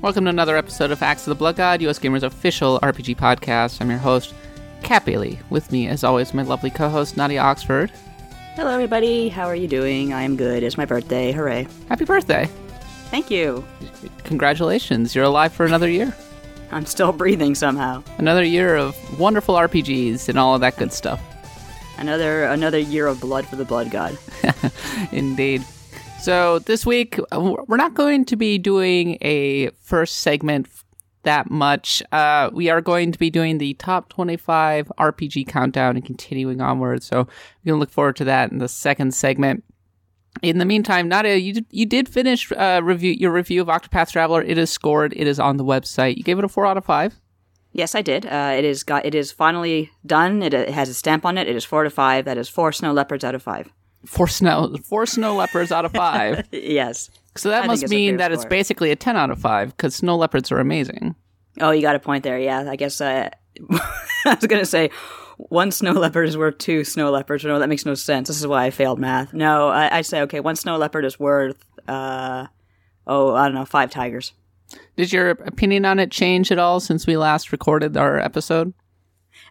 Welcome to another episode of Axe of the Blood God, US Gamer's official RPG podcast. I'm your host, Kat Bailey. With me, as always, my lovely co-host Nadia Oxford. Hello, everybody. How are you doing? I am good. It's my birthday. Hooray. Happy birthday! Thank you. Congratulations, you're alive for another year. I'm still breathing somehow. Another year of wonderful RPGs and all of that good stuff. Another another year of blood for the blood god. Indeed. So this week uh, we're not going to be doing a first segment that much. Uh, we are going to be doing the top 25 RPG countdown and continuing onward. So we're going to look forward to that in the second segment. In the meantime, Nadia, you did, you did finish uh, review your review of Octopath Traveler. It is scored. It is on the website. You gave it a four out of five. Yes, I did. Uh, it is got. It is finally done. It, it has a stamp on it. It is four to five. That is four snow leopards out of five. Four snow four snow leopards out of five. yes. So that I must mean that it's basically a ten out of five because snow leopards are amazing. Oh, you got a point there. Yeah, I guess. Uh, I was gonna say one snow leopard is worth two snow leopards. No, that makes no sense. This is why I failed math. No, I, I say okay. One snow leopard is worth. Uh, oh, I don't know, five tigers. Did your opinion on it change at all since we last recorded our episode?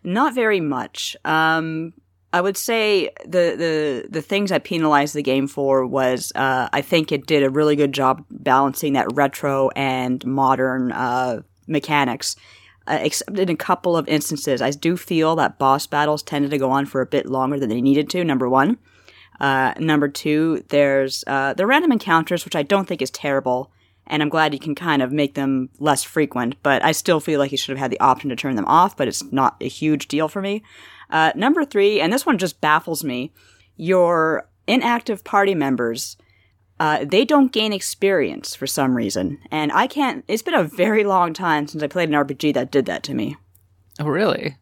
Not very much. Um, I would say the, the the things I penalized the game for was uh, I think it did a really good job balancing that retro and modern uh, mechanics. Uh, except in a couple of instances, I do feel that boss battles tended to go on for a bit longer than they needed to. Number one, uh, number two, there's uh, the random encounters, which I don't think is terrible, and I'm glad you can kind of make them less frequent. But I still feel like you should have had the option to turn them off. But it's not a huge deal for me. Uh, number three, and this one just baffles me: your inactive party members. Uh, they don't gain experience for some reason, and I can't. It's been a very long time since I played an RPG that did that to me. Oh, really?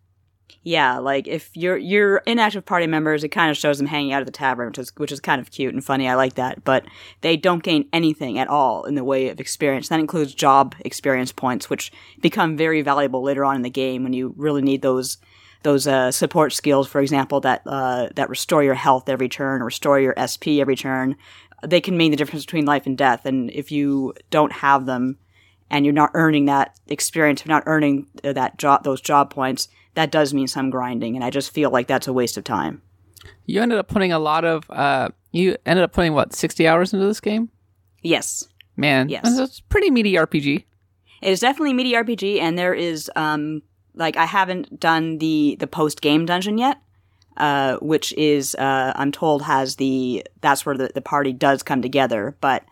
Yeah, like if you're you're inactive party members, it kind of shows them hanging out at the tavern, which is which is kind of cute and funny. I like that, but they don't gain anything at all in the way of experience. That includes job experience points, which become very valuable later on in the game when you really need those those uh, support skills, for example, that uh, that restore your health every turn or restore your SP every turn. They can mean the difference between life and death, and if you don't have them, and you're not earning that experience, you're not earning that job, those job points, that does mean some grinding, and I just feel like that's a waste of time. You ended up putting a lot of. Uh, you ended up putting what sixty hours into this game? Yes, Man, Yes. a pretty meaty RPG. it is definitely a meaty RPG, and there is um like I haven't done the the post game dungeon yet, uh, which is uh, I'm told has the that's where the, the party does come together. But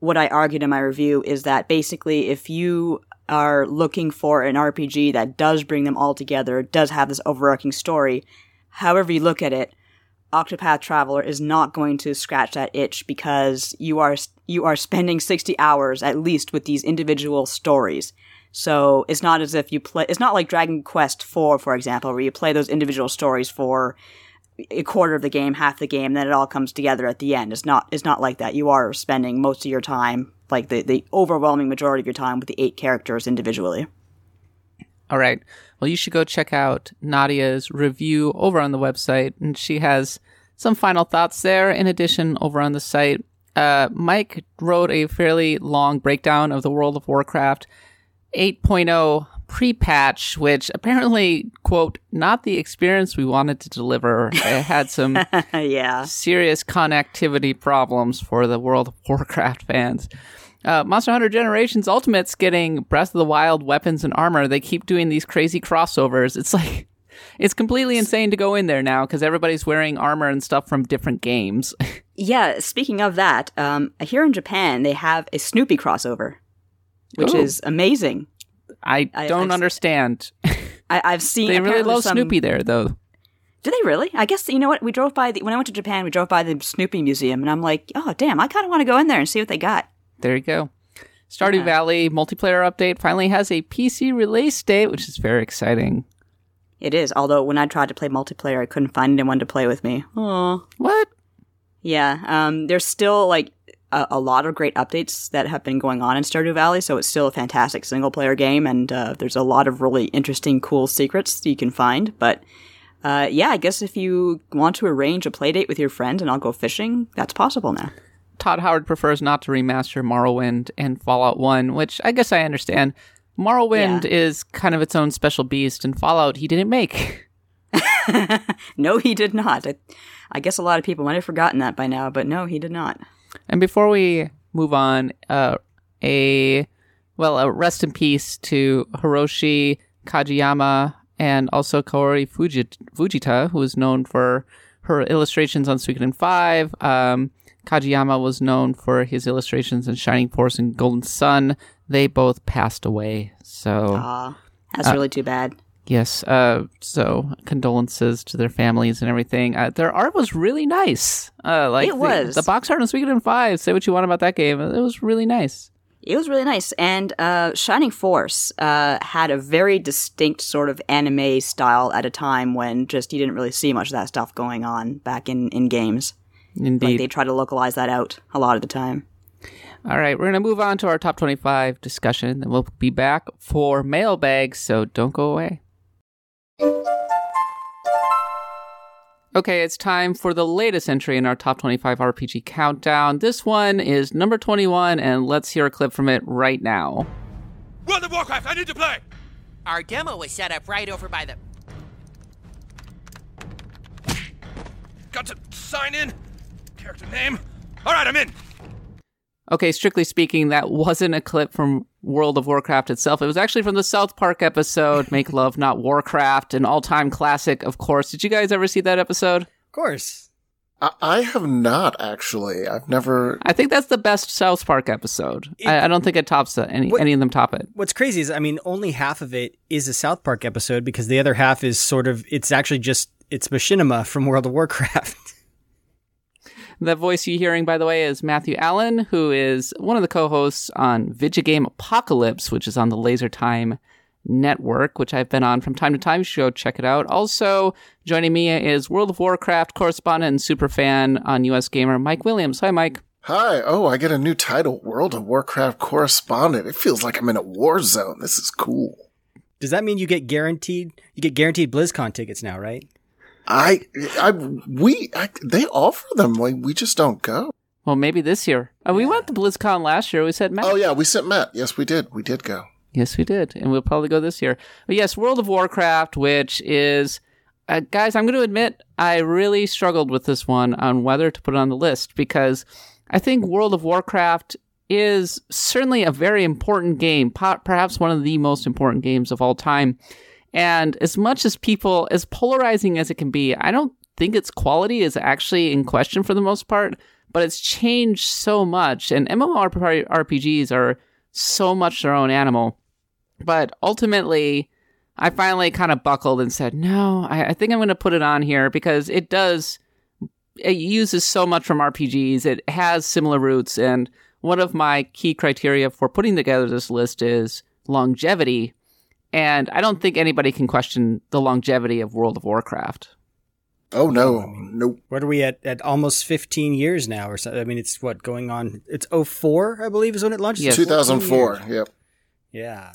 what I argued in my review is that basically, if you are looking for an RPG that does bring them all together, does have this overarching story, however you look at it, Octopath Traveler is not going to scratch that itch because you are you are spending 60 hours at least with these individual stories. So it's not as if you play it's not like Dragon Quest 4 for example where you play those individual stories for a quarter of the game, half the game, then it all comes together at the end. It's not it's not like that. You are spending most of your time like the the overwhelming majority of your time with the eight characters individually. All right. Well, you should go check out Nadia's review over on the website, and she has some final thoughts there. In addition, over on the site, uh, Mike wrote a fairly long breakdown of the World of Warcraft 8.0 pre-patch, which apparently, quote, not the experience we wanted to deliver. It had some yeah. serious connectivity problems for the World of Warcraft fans. Uh, Monster Hunter Generations Ultimate's getting Breath of the Wild weapons and armor. They keep doing these crazy crossovers. It's like, it's completely insane to go in there now because everybody's wearing armor and stuff from different games. Yeah, speaking of that, um, here in Japan they have a Snoopy crossover, which Oh. is amazing. I I- don't I've- understand. I, I've seen. they really love some- Snoopy there, though. Do they really? I guess you know what? We drove by the when I went to Japan. We drove by the Snoopy Museum, and I'm like, oh damn, I kind of want to go in there and see what they got. There you go. Stardew Yeah. Valley multiplayer update finally has a PC release date, which is very exciting. It is. Although when I tried to play multiplayer, I couldn't find anyone to play with me. Oh, What? yeah. Um, there's still like a, a lot of great updates that have been going on in Stardew Valley, so it's still a fantastic single player game, and uh, there's a lot of really interesting, cool secrets you can find. But uh, yeah, I guess if you want to arrange a play date with your friend and I'll go fishing, that's possible now. Todd Howard prefers not to remaster Morrowind and Fallout 1, which I guess I understand. Morrowind Yeah. is kind of its own special beast, and Fallout he didn't make. no, he did not. I, I guess a lot of people might have forgotten that by now, but no, he did not. And before we move on, uh, a well, a rest in peace to Hiroshi Kajiyama and also Kaori Fujit- Fujita, who is known for her illustrations on Suikoden 5. Um, Kajiyama was known for his illustrations in Shining Force and Golden Sun. They both passed away. So, Ah, that's really too bad. Yes, uh, so condolences to their families and everything. Uh, their art was really nice. Uh, like It was. The, box art on Suikoden 5, say what you want about that game. It was really nice. It was really nice, and uh, Shining Force uh, had a very distinct sort of anime style at a time when just you didn't really see much of that stuff going on back in, in games. Indeed. Like they try to localize that out a lot of the time. All right, we're going to move on to our top 25 discussion, and we'll be back for mailbag, so don't go away. Okay, it's time for the latest entry in our top 25 RPG countdown. This one is number 21, and let's hear a clip from it right now. World of Warcraft, I need to play! Our demo was set up right over by the. Got to sign in. Character name. Alright, I'm in. Okay, strictly speaking, that wasn't a clip from World of Warcraft itself. It was actually from the South Park episode, Make Love Not Warcraft, an all time classic, of course. Did you guys ever see that episode? Of course. I, I have not actually. I've never. I think that's the best South Park episode. I, I don't think it tops it. Any What- any of them top it. What's crazy is, I mean, only half of it is a South Park episode because the other half is sort of, it's actually just, it's Machinima from World of Warcraft. The voice you're hearing, by the way, is Matthew Allen, who is one of the co-hosts on Vidjagame Apocalypse, which is on the Laser Time Network, which I've been on from time to time. You should go check it out. Also joining me is World of Warcraft correspondent and super fan on US Gamer, Mike Williams. Hi, Mike. Hi. Oh, I get a new title World of Warcraft correspondent. It feels like I'm in a war zone. This is cool. Does that mean you get guaranteed, you get guaranteed BlizzCon tickets now, right? I, I, we, I, they offer them. Like, we just don't go. Well, maybe this year. Uh, we went to BlizzCon last year. We said, Matt. Oh, yeah. We sent Matt. Yes, we did. We did go. Yes, we did, and we'll probably go this year. But yes, World of Warcraft, which is, uh, guys, I'm going to admit I really struggled with this one on whether to put it on the list because I think World of Warcraft is certainly a very important game, perhaps one of the most important games of all time. And as much as people, as polarizing as it can be, I don't think its quality is actually in question for the most part, but it's changed so much. And MMORPGs are so much their own animal. But ultimately, I finally kind of buckled and said, no, I, I think I'm going to put it on here because it does, it uses so much from RPGs. It has similar roots. And one of my key criteria for putting together this list is longevity. And I don't think anybody can question the longevity of World of Warcraft. Oh, no. Nope. What are we at, at almost 15 years now or something. I mean, it's what going on, it's 04, I believe is when it launched. Yes. 2004. Yep. Yeah.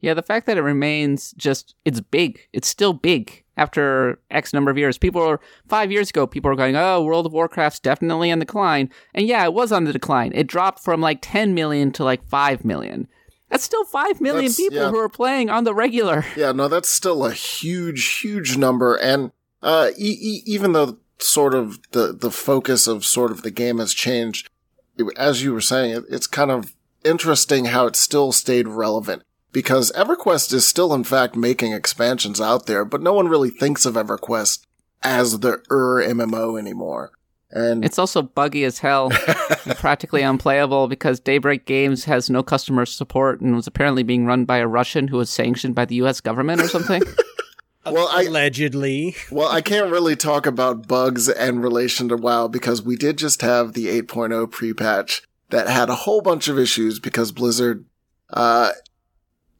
Yeah, the fact that it remains just, it's big. It's still big after X number of years. People are, five years ago, people were going, oh, World of Warcraft's definitely on decline. And yeah, it was on the decline. It dropped from like 10 million to like 5 million. That's still 5 million That's- people yeah. who are playing on the regular. Yeah, no, that's still a huge, huge number. And uh, e- e- even though sort of the, the focus of sort of the game has changed, it- as you were saying, it, it's kind of interesting how it still stayed relevant. Because EverQuest is still, in fact, making expansions out there, but no one really thinks of EverQuest as the er MMO anymore. And It's also buggy as hell, and practically unplayable because Daybreak Games has no customer support and was apparently being run by a Russian who was sanctioned by the US government or something. well, I, Allegedly. Well, I can't really talk about bugs and relation to WoW because we did just have the 8.0 pre-patch that had a whole bunch of issues because Blizzard, uh,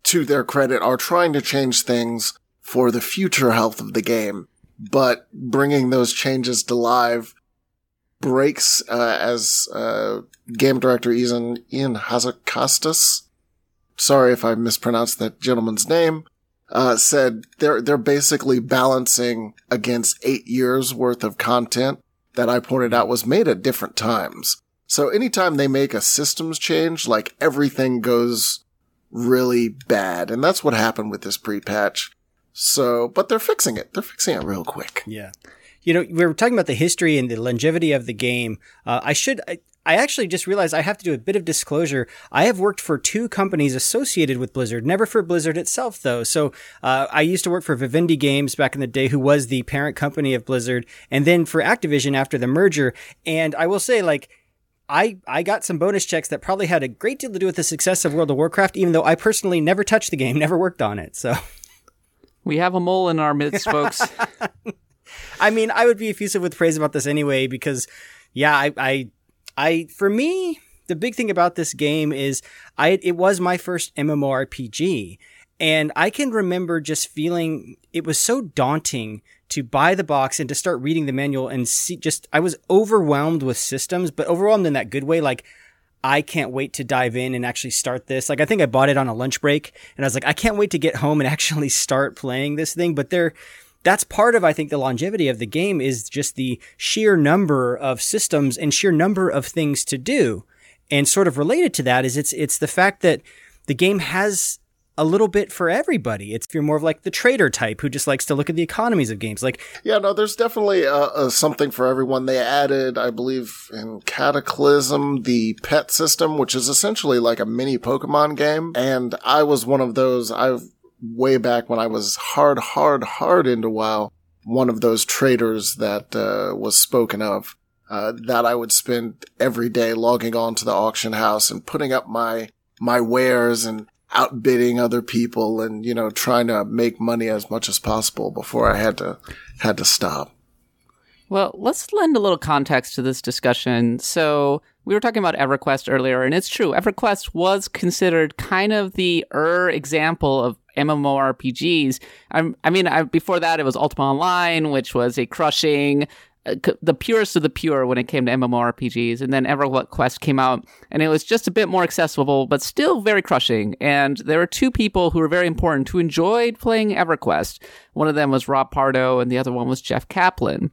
to their credit, are trying to change things for the future health of the game. But bringing those changes to live breaks, uh, as, uh, game director Ian, Ian Hazzikostas, sorry if I mispronounced that gentleman's name, uh, said they're they're basically balancing against eight years worth of content that I pointed out was made at different times. So anytime they make a systems change, like everything goes really bad. And that's what happened with this pre-patch. So, but they're fixing it. They're fixing it real quick. Yeah. You know, we were talking about the history and the longevity of the game. Uh, I should, I, I actually just realized I have to do a bit of disclosure. I have worked for two companies associated with Blizzard, never for Blizzard itself, though. So uh, I used to work for Vivendi Games back in the day, who was the parent company of Blizzard, and then for Activision after the merger. And I will say, like, I, I got some bonus checks that probably had a great deal to do with the success of World of Warcraft, even though I personally never touched the game, never worked on it. So We have a mole in our midst, folks. I mean, I would be effusive with praise about this anyway, because yeah, I, I, I, for me, the big thing about this game is I, it was my first MMORPG. And I can remember just feeling it was so daunting to buy the box and to start reading the manual and see just, I was overwhelmed with systems, but overwhelmed in that good way. Like, I can't wait to dive in and actually start this. Like, I think I bought it on a lunch break and I was like, I can't wait to get home and actually start playing this thing. But there, that's part of, I think, the longevity of the game is just the sheer number of systems and sheer number of things to do. And sort of related to that is it's, it's the fact that the game has a little bit for everybody. It's if you're more of like the trader type who just likes to look at the economies of games. Like, Yeah, no, there's definitely uh, uh, something for everyone. They added, I believe, in Cataclysm, the pet system, which is essentially like a mini Pokemon game. And I was one of those, I way back when I was hard, hard, hard into WoW, one of those traders that uh, was spoken of. Uh, that I would spend every day logging on to the auction house and putting up my my wares and outbidding other people and you know trying to make money as much as possible before I had to had to stop. Well, let's lend a little context to this discussion. So, we were talking about EverQuest earlier, and it's true. EverQuest was considered kind of the er example of MMORPGs. I, I mean, I, before that, it was Ultima Online, which was a crushing, uh, c- the purest of the pure when it came to MMORPGs. And then EverQuest came out, and it was just a bit more accessible, but still very crushing. And there were two people who were very important who enjoyed playing EverQuest. One of them was Rob Pardo, and the other one was Jeff Kaplan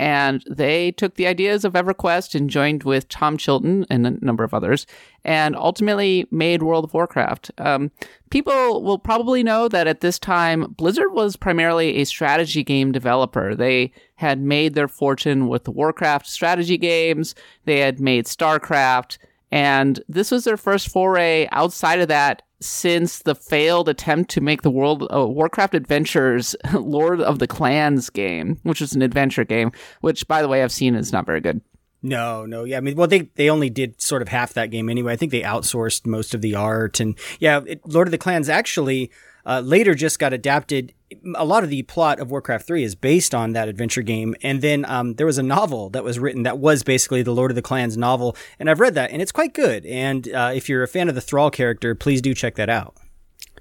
and they took the ideas of EverQuest and joined with Tom Chilton and a number of others, and ultimately made World of Warcraft. Um, people will probably know that at this time, Blizzard was primarily a strategy game developer. They had made their fortune with the Warcraft strategy games. They had made StarCraft. And this was their first foray outside of that since the failed attempt to make the World uh, Warcraft Adventures Lord of the Clans game, which was an adventure game, which by the way I've seen is not very good. No, no, yeah. I mean, well, they they only did sort of half that game anyway. I think they outsourced most of the art, and yeah, it, Lord of the Clans actually uh, later just got adapted. A lot of the plot of Warcraft Three is based on that adventure game, and then um, there was a novel that was written that was basically the Lord of the Clans novel, and I've read that, and it's quite good. And uh, if you're a fan of the Thrall character, please do check that out.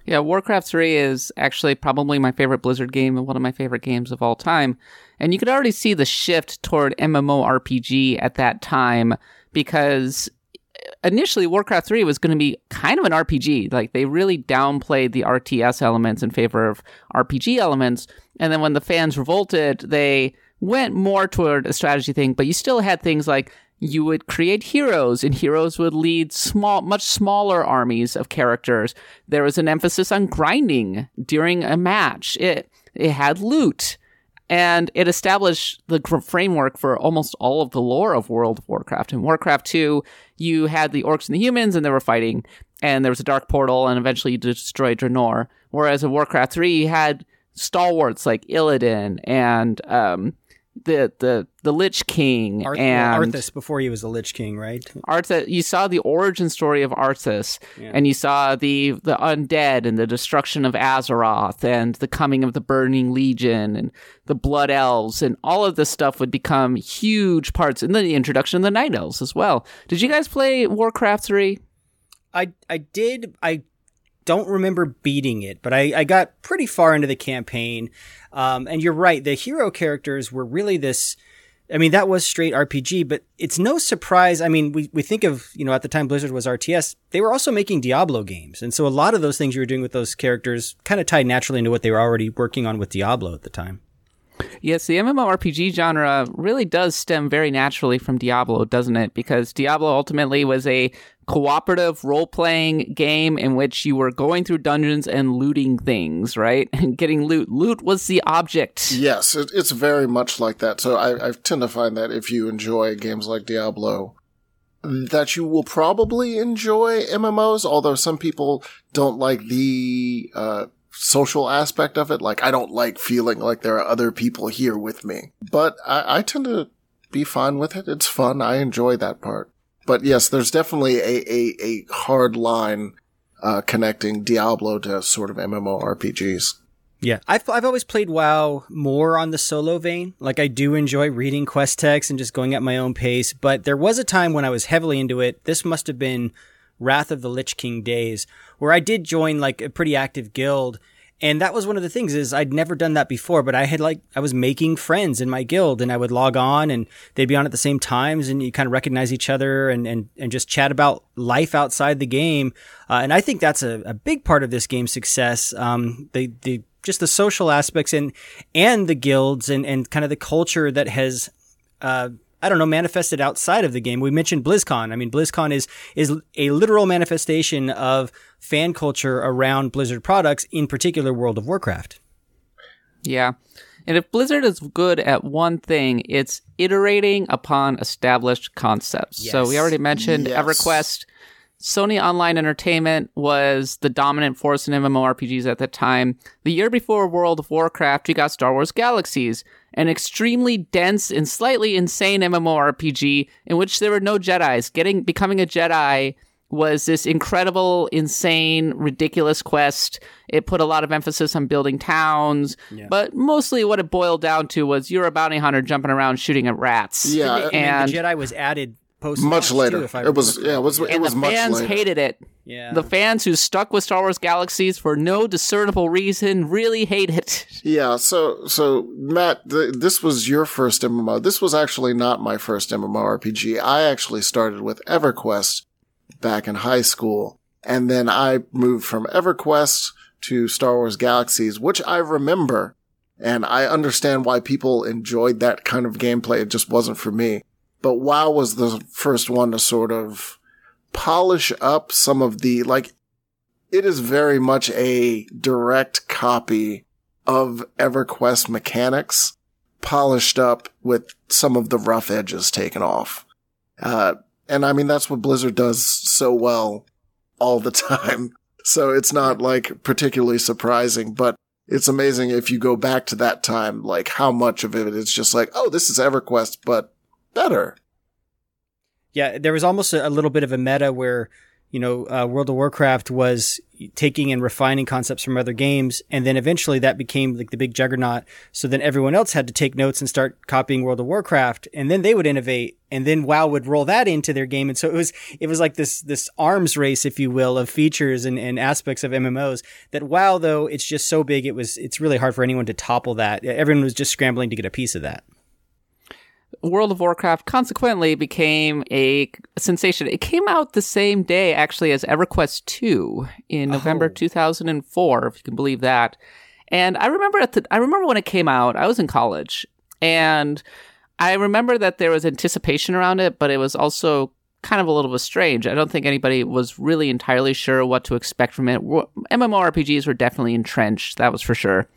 Yeah, Warcraft 3 is actually probably my favorite Blizzard game and one of my favorite games of all time. And you could already see the shift toward MMORPG at that time because initially Warcraft 3 was going to be kind of an RPG. Like they really downplayed the RTS elements in favor of RPG elements. And then when the fans revolted, they went more toward a strategy thing, but you still had things like you would create heroes and heroes would lead small much smaller armies of characters there was an emphasis on grinding during a match it it had loot and it established the framework for almost all of the lore of World of Warcraft. In Warcraft 2, you had the orcs and the humans and they were fighting and there was a dark portal and eventually you destroyed Draenor. Whereas in Warcraft 3, you had stalwarts like Illidan and um, the the the Lich King Arth- and Arthas before he was the Lich King, right? Arthas. You saw the origin story of Arthas, and you saw the the undead and the destruction of Azeroth, and the coming of the Burning Legion and the Blood Elves, and all of this stuff would become huge parts, then the introduction of the Night Elves as well. Did you guys play Warcraft three? I I did I don't remember beating it, but I, I got pretty far into the campaign. Um, and you're right, the hero characters were really this. I mean, that was straight RPG, but it's no surprise. I mean, we, we think of, you know, at the time Blizzard was RTS, they were also making Diablo games. And so a lot of those things you were doing with those characters kind of tied naturally into what they were already working on with Diablo at the time. Yes, the MMORPG genre really does stem very naturally from Diablo, doesn't it? Because Diablo ultimately was a cooperative role playing game in which you were going through dungeons and looting things, right? And getting loot. Loot was the object. Yes, it, it's very much like that. So I, I tend to find that if you enjoy games like Diablo, that you will probably enjoy MMOs, although some people don't like the uh, social aspect of it. Like, I don't like feeling like there are other people here with me. But I, I tend to be fine with it. It's fun. I enjoy that part. But yes, there's definitely a, a, a hard line uh, connecting Diablo to sort of MMORPGs. Yeah, I've I've always played WoW more on the solo vein. Like I do enjoy reading quest text and just going at my own pace. But there was a time when I was heavily into it. This must have been Wrath of the Lich King days, where I did join like a pretty active guild. And that was one of the things is I'd never done that before, but I had like, I was making friends in my guild and I would log on and they'd be on at the same times and you kind of recognize each other and, and, and just chat about life outside the game. Uh, and I think that's a, a big part of this game's success. Um, the, the, just the social aspects and, and the guilds and, and kind of the culture that has, uh, I don't know, manifested outside of the game. We mentioned BlizzCon. I mean, BlizzCon is is a literal manifestation of fan culture around Blizzard products, in particular World of Warcraft. Yeah. And if Blizzard is good at one thing, it's iterating upon established concepts. So we already mentioned Yes. EverQuest. Sony Online Entertainment was the dominant force in MMORPGs at the time. The year before World of Warcraft, you got Star Wars Galaxies, an extremely dense and slightly insane MMORPG in which there were no Jedi's. Getting becoming a Jedi was this incredible, insane, ridiculous quest. It put a lot of emphasis on building towns, but mostly what it boiled down to was you're a bounty hunter jumping around shooting at rats. Yeah, And, and the Jedi was added post much later. Too, if I it was yeah, it was it and was the much fans later. hated it. Yeah. The fans who stuck with Star Wars Galaxies for no discernible reason really hate it. Yeah, so so Matt, th- this was your first MMO. This was actually not my first MMORPG. I actually started with EverQuest back in high school, and then I moved from EverQuest to Star Wars Galaxies, which I remember, and I understand why people enjoyed that kind of gameplay. It just wasn't for me. But WoW was the first one to sort of polish up some of the like. It is very much a direct copy of EverQuest mechanics, polished up with some of the rough edges taken off. Uh, and I mean, that's what Blizzard does so well all the time. So it's not like particularly surprising, but it's amazing if you go back to that time, like how much of it is just like, oh, this is EverQuest, but better. Yeah, there was almost a, a little bit of a meta where, you know, uh, World of Warcraft was taking and refining concepts from other games, and then eventually that became like the big juggernaut. So then everyone else had to take notes and start copying World of Warcraft, and then they would innovate, and then WoW would roll that into their game, and so it was it was like this this arms race, if you will, of features and, and aspects of MMOs. That WoW though, it's just so big, it was it's really hard for anyone to topple that. Everyone was just scrambling to get a piece of that. World of Warcraft consequently became a sensation. It came out the same day, actually, as EverQuest 2 in oh. November 2004, if you can believe that. And I remember at the, I remember when it came out, I was in college, and I remember that there was anticipation around it, but it was also kind of a little bit strange. I don't think anybody was really entirely sure what to expect from it. MMORPGs were definitely entrenched, that was for sure.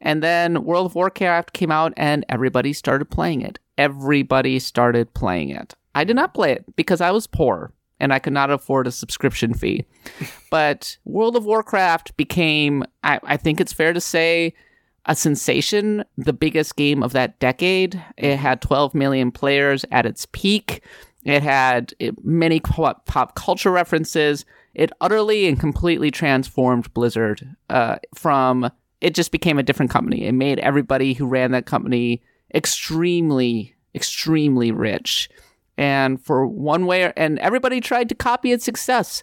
And then World of Warcraft came out and everybody started playing it. Everybody started playing it. I did not play it because I was poor and I could not afford a subscription fee. but World of Warcraft became, I, I think it's fair to say, a sensation, the biggest game of that decade. It had 12 million players at its peak. It had eh, many pop, pop culture references. It utterly and completely transformed Blizzard uh, from it just became a different company. It made everybody who ran that company extremely, extremely rich. And for one way, and everybody tried to copy its success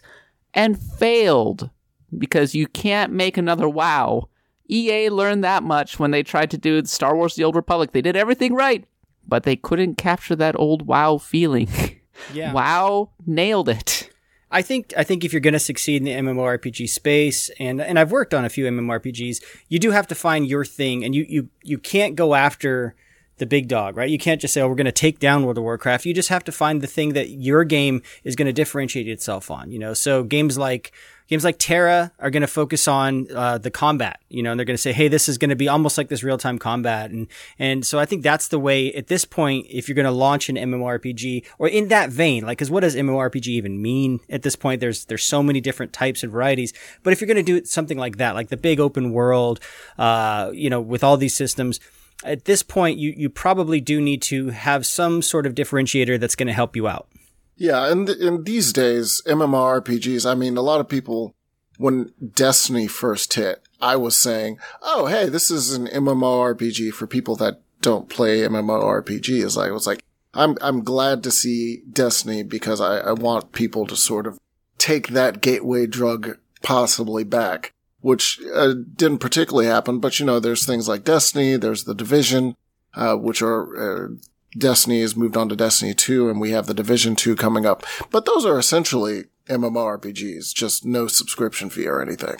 and failed because you can't make another WoW. EA learned that much when they tried to do Star Wars The Old Republic. They did everything right, but they couldn't capture that old WoW feeling. Yeah. WoW nailed it. I think I think if you're going to succeed in the MMORPG space, and and I've worked on a few MMORPGs, you do have to find your thing, and you you you can't go after the big dog, right? You can't just say, "Oh, we're going to take down World of Warcraft." You just have to find the thing that your game is going to differentiate itself on. You know, so games like games like TERA are going to focus on uh, the combat, you know, and they're going to say, "Hey, this is going to be almost like this real time combat," and and so I think that's the way at this point, if you're going to launch an MMORPG or in that vein, like, because what does MMORPG even mean at this point? There's there's so many different types and varieties, but if you're going to do something like that, like the big open world, uh, you know, with all these systems. At this point, you, you probably do need to have some sort of differentiator that's going to help you out. Yeah, and in these days, MMORPGs, I mean, a lot of people, when Destiny first hit, I was saying, oh, hey, this is an MMORPG for people that don't play MMORPGs. I was like, I'm, I'm glad to see Destiny because I, I want people to sort of take that gateway drug possibly back, which uh, didn't particularly happen. But you know, there's things like Destiny, there's the Division, uh, which are uh, Destiny has moved on to Destiny 2 and we have the Division 2 coming up. But those are essentially MMORPGs, just no subscription fee or anything.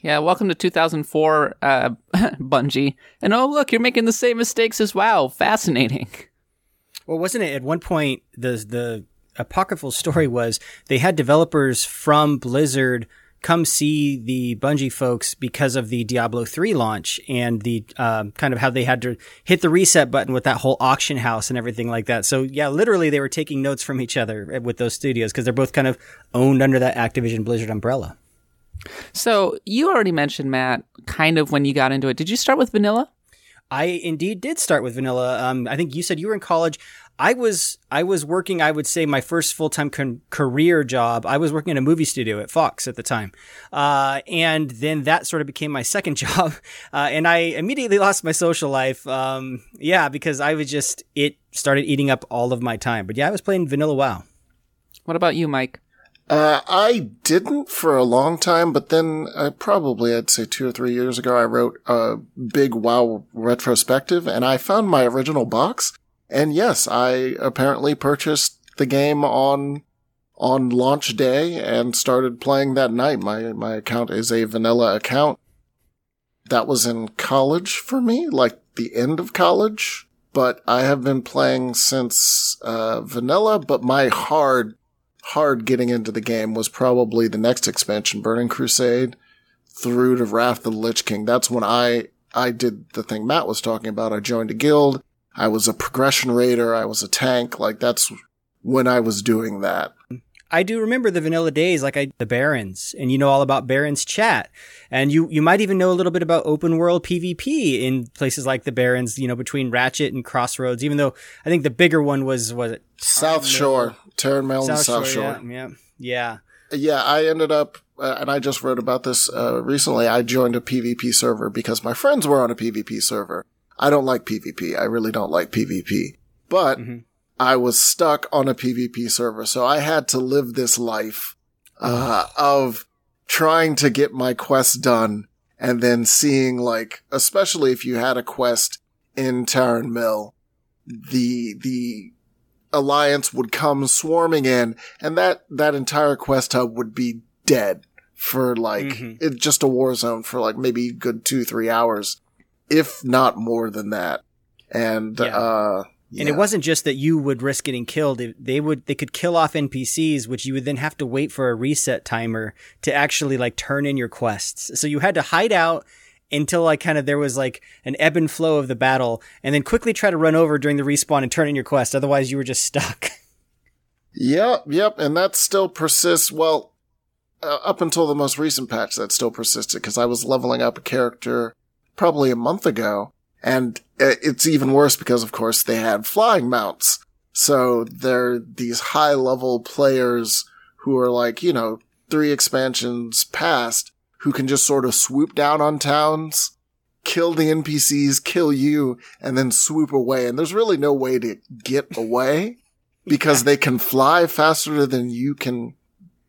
Yeah, welcome to 2004, uh, Bungie. And oh, look, you're making the same mistakes as WoW. Fascinating. Well, wasn't it at one point the the apocryphal story was they had developers from Blizzard come see the Bungie folks because of the Diablo 3 launch and the um, kind of how they had to hit the reset button with that whole auction house and everything like that. So yeah, literally they were taking notes from each other with those studios because they're both kind of owned under that Activision Blizzard umbrella. So you already mentioned Matt, kind of when you got into it. Did you start with vanilla? I indeed did start with vanilla. Um, I think you said you were in college. I was I was working. I would say my first full time con- career job. I was working in a movie studio at Fox at the time, uh, and then that sort of became my second job. Uh, and I immediately lost my social life. Um, yeah, because I was just it started eating up all of my time. But yeah, I was playing Vanilla WoW. What about you, Mike? Uh, I didn't for a long time, but then uh, probably I'd say two or three years ago, I wrote a big WoW retrospective, and I found my original box and yes, I apparently purchased the game on on launch day and started playing that night. My my account is a vanilla account. That was in college for me, like the end of college. But I have been playing since uh, vanilla. But my hard hard getting into the game was probably the next expansion, Burning Crusade, through to Wrath of the Lich King. That's when I I did the thing Matt was talking about. I joined a guild. I was a progression raider. I was a tank. Like that's when I was doing that. I do remember the vanilla days, like I, the Barrens, and you know all about Barrens chat, and you you might even know a little bit about open world PvP in places like the Barrens, you know, between Ratchet and Crossroads. Even though I think the bigger one was was it South Shore, Mill and South Shore. Shore. Yeah, yeah, yeah. Yeah, I ended up, uh, and I just wrote about this uh, recently. I joined a PvP server because my friends were on a PvP server. I don't like PvP. I really don't like PvP. But mm-hmm. I was stuck on a PvP server, so I had to live this life uh, of trying to get my quest done and then seeing like, especially if you had a quest in Tarren Mill, the, the alliance would come swarming in and that, that entire quest hub would be dead for like, mm-hmm. it, just a war zone for like maybe good two, three hours if not more than that. And, yeah. uh, yeah. And it wasn't just that you would risk getting killed. They would, they could kill off NPCs, which you would then have to wait for a reset timer to actually like turn in your quests. So you had to hide out until like kind of there was like an ebb and flow of the battle and then quickly try to run over during the respawn and turn in your quest. Otherwise you were just stuck. Yep. Yep. And that still persists. Well, uh, up until the most recent patch, that still persisted because I was leveling up a character probably a month ago. And it's even worse because, of course, they had flying mounts. So they're these high level players who are like, you know, three expansions past who can just sort of swoop down on towns, kill the NPCs, kill you, and then swoop away. And there's really no way to get away because they can fly faster than you can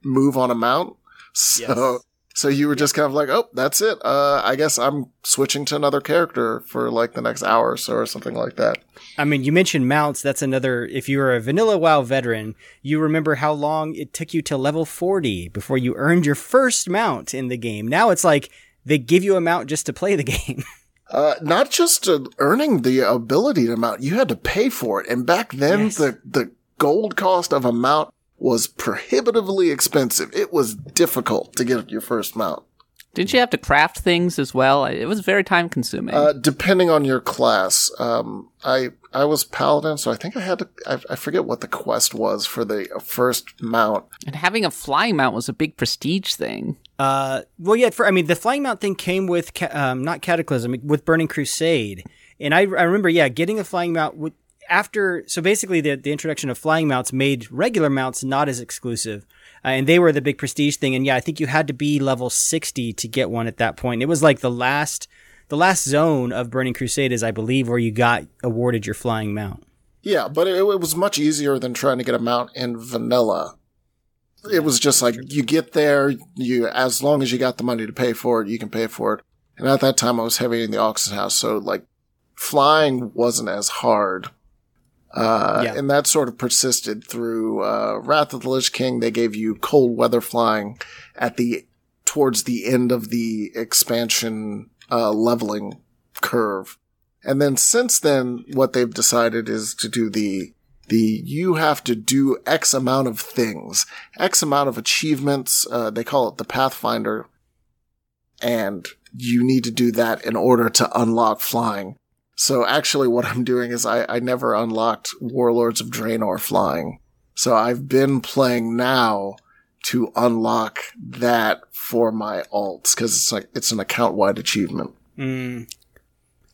move on a mount. So So you were just kind of like, oh, that's it. Uh, I guess I'm switching to another character for like the next hour or so or something like that. I mean, you mentioned mounts. That's another. If you were a vanilla WoW veteran, you remember how long it took you to level 40 before you earned your first mount in the game. Now it's like they give you a mount just to play the game. Uh, not just uh, earning the ability to mount, you had to pay for it. And back then, Yes. the, the gold cost of a mount was prohibitively expensive. It was difficult to get your first mount. Didn't you have to craft things as well? It was very time consuming. Uh, depending on your class, um, I I was paladin, so I think I had to. I, I forget what the quest was for the first mount. and having a flying mount was a big prestige thing. Uh, well, yeah. For I mean, the flying mount thing came with ca- um, not Cataclysm with Burning Crusade, and I, I remember, yeah, getting a flying mount with, after. So basically, the the introduction of flying mounts made regular mounts not as exclusive, uh, and they were the big prestige thing. And yeah, I think you had to be level sixty to get one at that point. It was like the last the last zone of Burning Crusade is, I believe, where you got awarded your flying mount. Yeah, but it, it was much easier than trying to get a mount in vanilla. It was just like you get there, you as long as you got the money to pay for it, you can pay for it. And at that time, I was heavy in the auction house, so like flying wasn't as hard. Uh, Yeah. and that sort of persisted through uh, Wrath of the Lich King. They gave you cold weather flying at the towards the end of the expansion uh, leveling curve. And then since then, what they've decided is to do the the you have to do X amount of things, X amount of achievements. Uh, they call it the Pathfinder, and you need to do that in order to unlock flying. So actually, what I'm doing is I, I never unlocked Warlords of Draenor flying. So I've been playing now to unlock that for my alts because it's like it's an account wide achievement. Mm,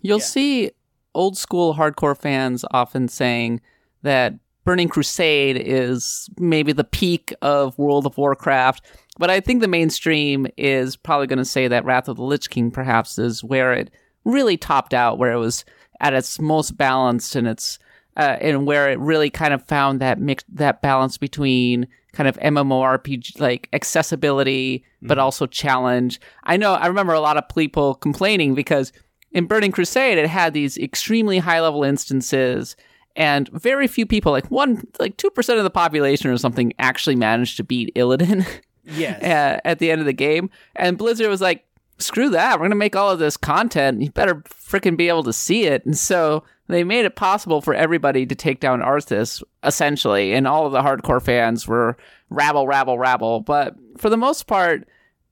You'll Yeah. see old school hardcore fans often saying that Burning Crusade is maybe the peak of World of Warcraft, but I think the mainstream is probably going to say that Wrath of the Lich King perhaps is where it really topped out, where it was at its most balanced and its uh, and where it really kind of found that mix that balance between kind of MMORPG like accessibility but also challenge. I know I remember a lot of people complaining because in Burning Crusade it had these extremely high level instances and very few people like one like 2% of the population or something actually managed to beat Illidan. yes. uh, at the end of the game. And Blizzard was like, screw that. We're going to make all of this content. You better freaking be able to see it. And so they made it possible for everybody to take down Arthas, essentially. And all of the hardcore fans were rabble, rabble, rabble. But for the most part,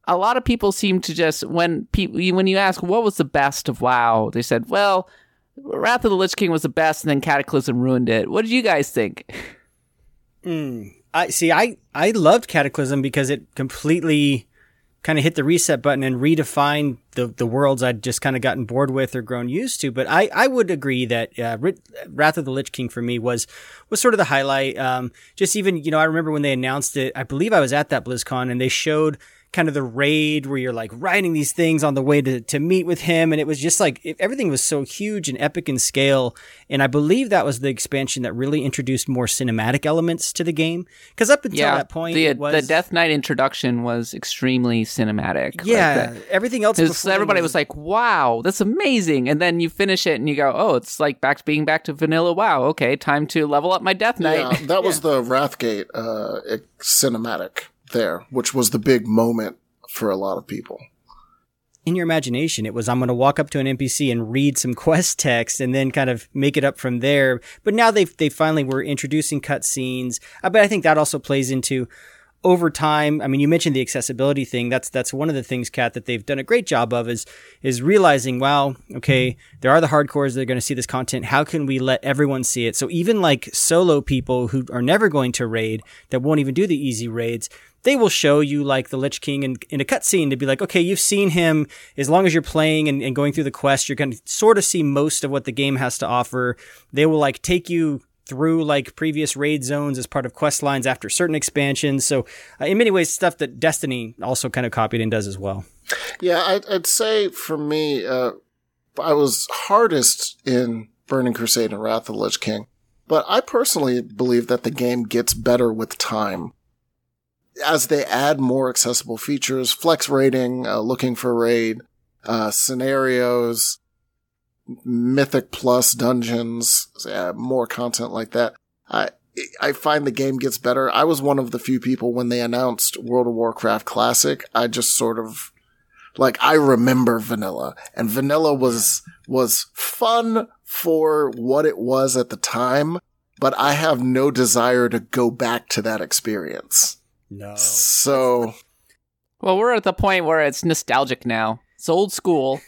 a lot of people seem to just, when people, when you ask what was the best of WoW, they said, well, Wrath of the Lich King was the best, and then Cataclysm ruined it. What did you guys think? Hmm. I see. I I loved Cataclysm because it completely kind of hit the reset button and redefine the the worlds I'd just kind of gotten bored with or grown used to. But I I would agree that uh, Wrath of the Lich King for me was was sort of the highlight. Um, just even you know I remember when they announced it. I believe I was at that BlizzCon and they showed kind of the raid where you're like riding these things on the way to, to meet with him. And it was just like, it, everything was so huge and epic in scale. And I believe that was the expansion that really introduced more cinematic elements to the game. Cause up until yeah, that point, the, it was, the Death Knight introduction was extremely cinematic. Like, yeah, the- everything else. before then everybody was like, "Wow, that's amazing!" And then you finish it, and you go, "Oh, it's like back to being back to vanilla. Wow, okay, time to level up my Death Knight." Yeah, that was the Wrathgate uh, cinematic there, which was the big moment for a lot of people. in your imagination, it was I'm going to walk up to an NPC and read some quest text and then kind of make it up from there. But now they they finally were introducing cutscenes. But I think that also plays into over time. I mean, you mentioned the accessibility thing. That's that's one of the things, Kat, that they've done a great job of is is realizing, wow, okay, there are the hardcores that are going to see this content. How can we let everyone see it? So even like solo people who are never going to raid, that won't even do the easy raids, they will show you like the Lich King in, in a cutscene to be like, okay, you've seen him. As long as you're playing and, and going through the quest, you're going to sort of see most of what the game has to offer. They will like take you through like previous raid zones as part of quest lines after certain expansions. So uh, in many ways, stuff that Destiny also kind of copied and does as well. Yeah, I'd, I'd say for me, uh, I was hardest in Burning Crusade and Wrath of the Lich King, but I personally believe that the game gets better with time. As they add more accessible features, flex raiding, uh, looking for raid, uh, scenarios, mythic plus dungeons, uh, more content like that. I, I find the game gets better. I was one of the few people when they announced World of Warcraft Classic. I just sort of, like, I remember vanilla and vanilla was, was fun for what it was at the time, but I have no desire to go back to that experience. No. So, Well, we're at the point where it's nostalgic now. It's old school.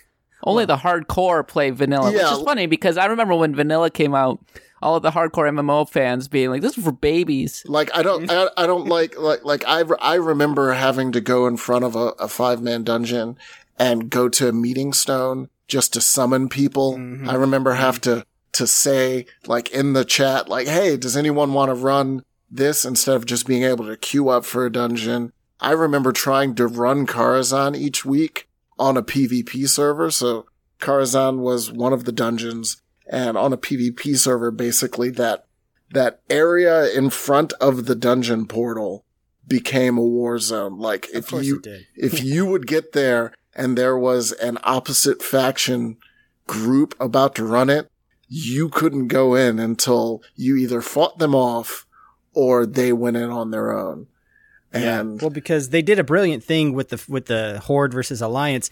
Only the hardcore play vanilla, Yeah. which is funny because I remember when vanilla came out, all of the hardcore MMO fans being like, "This is for babies." like, I don't, I, I don't like, like, like, I, re- I remember having to go in front of a, a five man dungeon and go to a meeting stone just to summon people. Mm-hmm. I remember have mm-hmm. to, to say, like, in the chat, like, hey, does anyone want to run this instead of just being able to queue up for a dungeon? I remember trying to run Karazhan each week on a PvP server. So Karazhan was one of the dungeons and on a PvP server, basically that, that area in front of the dungeon portal became a war zone. Like if you, if you would get there and there was an opposite faction group about to run it, you couldn't go in until you either fought them off or they went in on their own. And Well, because they did a brilliant thing with the with the Horde versus Alliance.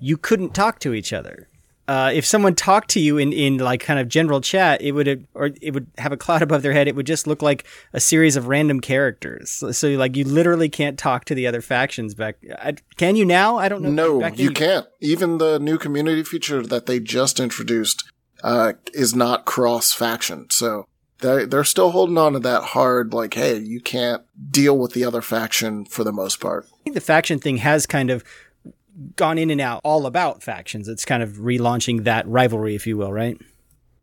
You couldn't talk to each other. Uh, if someone talked to you in, in like kind of general chat, it would or it would have a cloud above their head. It would just look like a series of random characters. So, so, like you literally can't talk to the other factions back. I, can you now? I don't know. No, Back then you can't. Even the new community feature that they just introduced uh, is not cross faction. So they they're still holding on to that hard, like, hey, you can't deal with the other faction for the most part. I think the faction thing has kind of gone in and out all about factions. It's kind of relaunching that rivalry, if you will, right?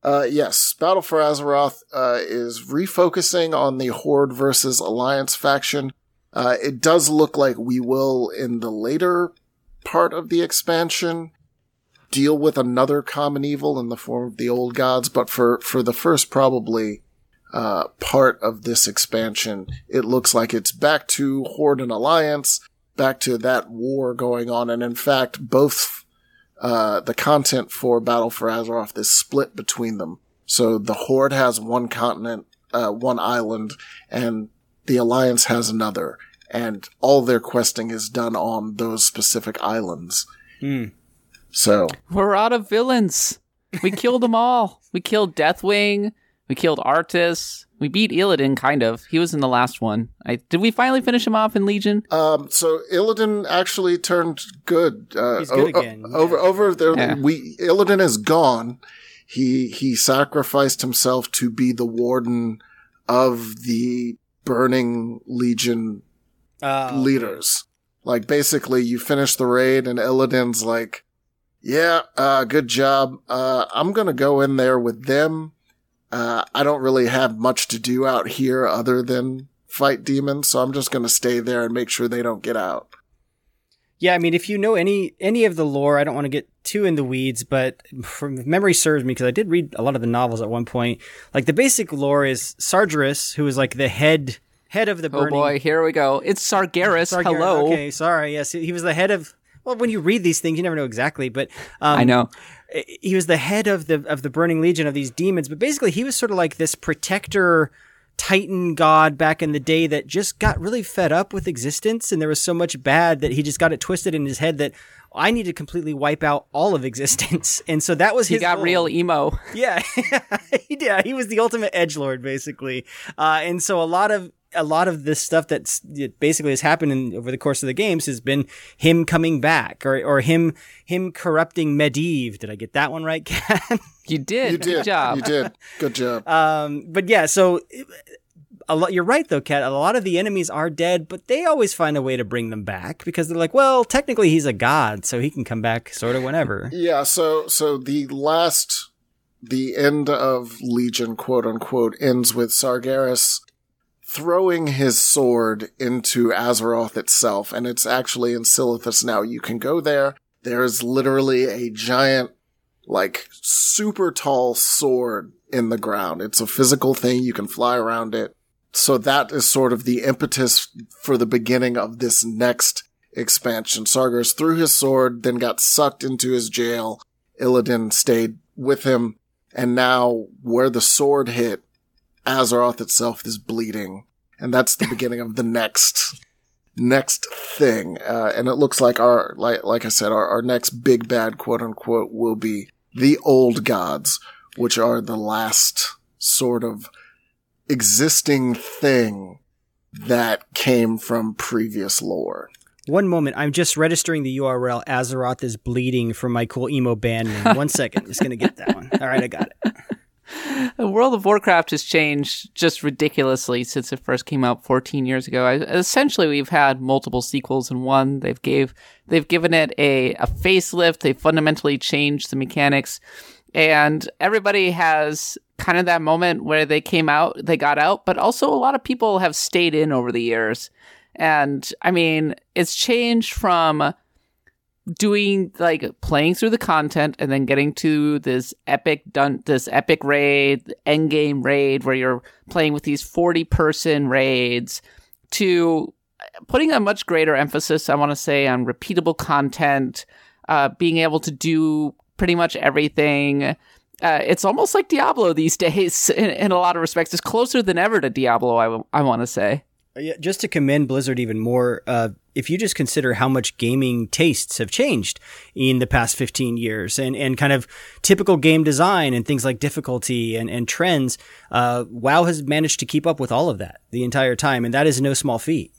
Uh, yes, Battle for Azeroth uh, is refocusing on the Horde versus Alliance faction. Uh, it does look like we will, in the later part of the expansion, deal with another common evil in the form of the Old Gods, but for, for the first probably uh, part of this expansion, it looks like it's back to Horde and Alliance, back to that war going on, and in fact, both uh, the content for Battle for Azeroth is split between them. So the Horde has one continent, uh, one island, and the Alliance has another. And all their questing is done on those specific islands. So, We're out of villains. We killed them all. We killed Deathwing. We killed Arthas. We beat Illidan, kind of. He was in the last one. I did. We finally finish him off in Legion. um, so Illidan actually turned good. Uh, He's good o- o- again, yeah. Over, over there, Yeah. we, Illidan is gone. He, he sacrificed himself to be the warden of the burning legion Uh, leaders. Like basically you finish the raid and Illidan's like, yeah, uh, good job. Uh, I'm gonna go in there with them. Uh, I don't really have much to do out here other than fight demons, so I'm just gonna stay there and make sure they don't get out. Yeah, I mean, if you know any any of the lore, I don't want to get too in the weeds, but from memory serves me because I did read a lot of the novels at one point. Like the basic lore is Sargeras, who is like the head head of the Oh boy, here we go. It's Sargeras. Sargeras, Hello. Okay, sorry. Yes, he was the head of. Well, when you read these things, you never know exactly, but um, I know. he was the head of the of the burning legion of these demons but basically he was sort of like this protector titan god back in the day that just got really fed up with existence and there was so much bad that he just got it twisted in his head that I need to completely wipe out all of existence, and so that was He his. got goal. real emo. Yeah, he did. He was the ultimate edge lord, basically. Uh, and so a lot of a lot of this stuff that's basically has happened in, over the course of the games has been him coming back, or or him him corrupting Medivh. Did I get that one right, Kat? You did. You did. Good job. You did. Good job. um, but yeah, so. A lot, you're right though, Kat. A lot of the enemies are dead, but they always find a way to bring them back because they're like, well, technically he's a god, so he can come back sort of whenever. Yeah, so so the last the end of Legion quote unquote ends with Sargeras throwing his sword into Azeroth itself, and it's actually in Silithus now. You can go there. There's literally a giant, like super tall sword in the ground. It's a physical thing. You can fly around it. so that is sort of the impetus for the beginning of this next expansion. Sargeras threw his sword, then got sucked into his jail. Illidan stayed with him, and now where the sword hit, Azeroth itself is bleeding, and that's the beginning of the next next thing. Uh, and it looks like our like like I said, our, our next big bad quote unquote will be the old gods, which are the last sort of existing thing that came from previous lore. One moment, I'm just registering the URL. Azeroth is bleeding from my cool emo band name. One second, just gonna get that one. All right, I got it. World of Warcraft has changed just ridiculously since it first came out 14 years ago. I, essentially, we've had multiple sequels in one. They've gave they've given it a, a facelift. They fundamentally changed the mechanics, and everybody has kind of that moment where they came out, they got out, but also a lot of people have stayed in over the years. And I mean, it's changed from doing like playing through the content and then getting to this epic dun- this epic raid end game raid where you're playing with these 40 person raids to putting a much greater emphasis i want to say on repeatable content uh, being able to do pretty much everything. Uh, it's almost like diablo these days in, in, a lot of respects. It's closer than ever to diablo I, w- I want to say. Yeah, just to commend Blizzard even more, uh, if you just consider how much gaming tastes have changed in the past 15 years and, and kind of typical game design and things like difficulty and, and trends, uh, WoW has managed to keep up with all of that the entire time. And that is no small feat.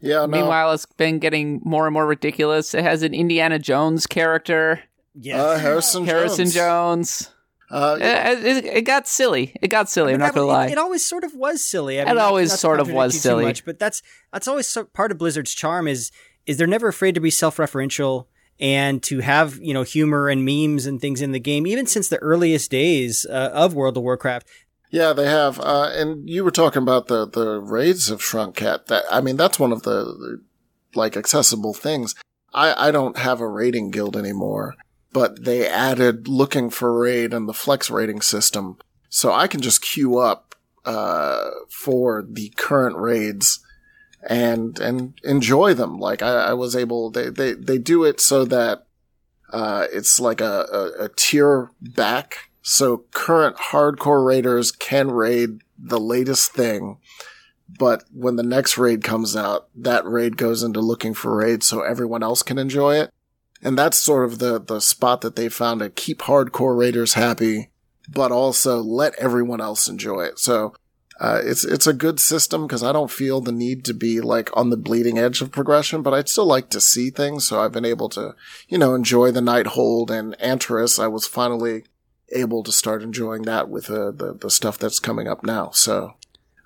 Yeah. No. Meanwhile, it's been getting more and more ridiculous. It has an Indiana Jones character. Yeah. Uh, Harrison, Harrison Jones. Jones. Uh, it, it, it, got silly. It got silly. I am not gonna lie. It, it, always sort of was silly. I mean, it always sort of was silly. Much, but that's that's always so, part of Blizzard's charm is is they're never afraid to be self-referential and to have you know humor and memes and things in the game, even since the earliest days uh, of World of Warcraft. Yeah, they have. Uh, and you were talking about the the raids of Shrunk-Cat. That I mean, that's one of the, the like accessible things. I I don't have a raiding guild anymore but they added looking for raid and the flex raiding system. So I can just queue up, uh, for the current raids and, and enjoy them. Like I, I was able, they, they, they do it so that, uh, it's like a, a, a tier back. So current hardcore raiders can raid the latest thing. But when the next raid comes out, that raid goes into looking for raid so everyone else can enjoy it. And that's sort of the, the spot that they found to keep hardcore raiders happy, but also let everyone else enjoy it. So, uh, it's, it's a good system because I don't feel the need to be like on the bleeding edge of progression, but I'd still like to see things. So I've been able to, you know, enjoy the Nighthold and Antorus. I was finally able to start enjoying that with uh, the, the stuff that's coming up now. So,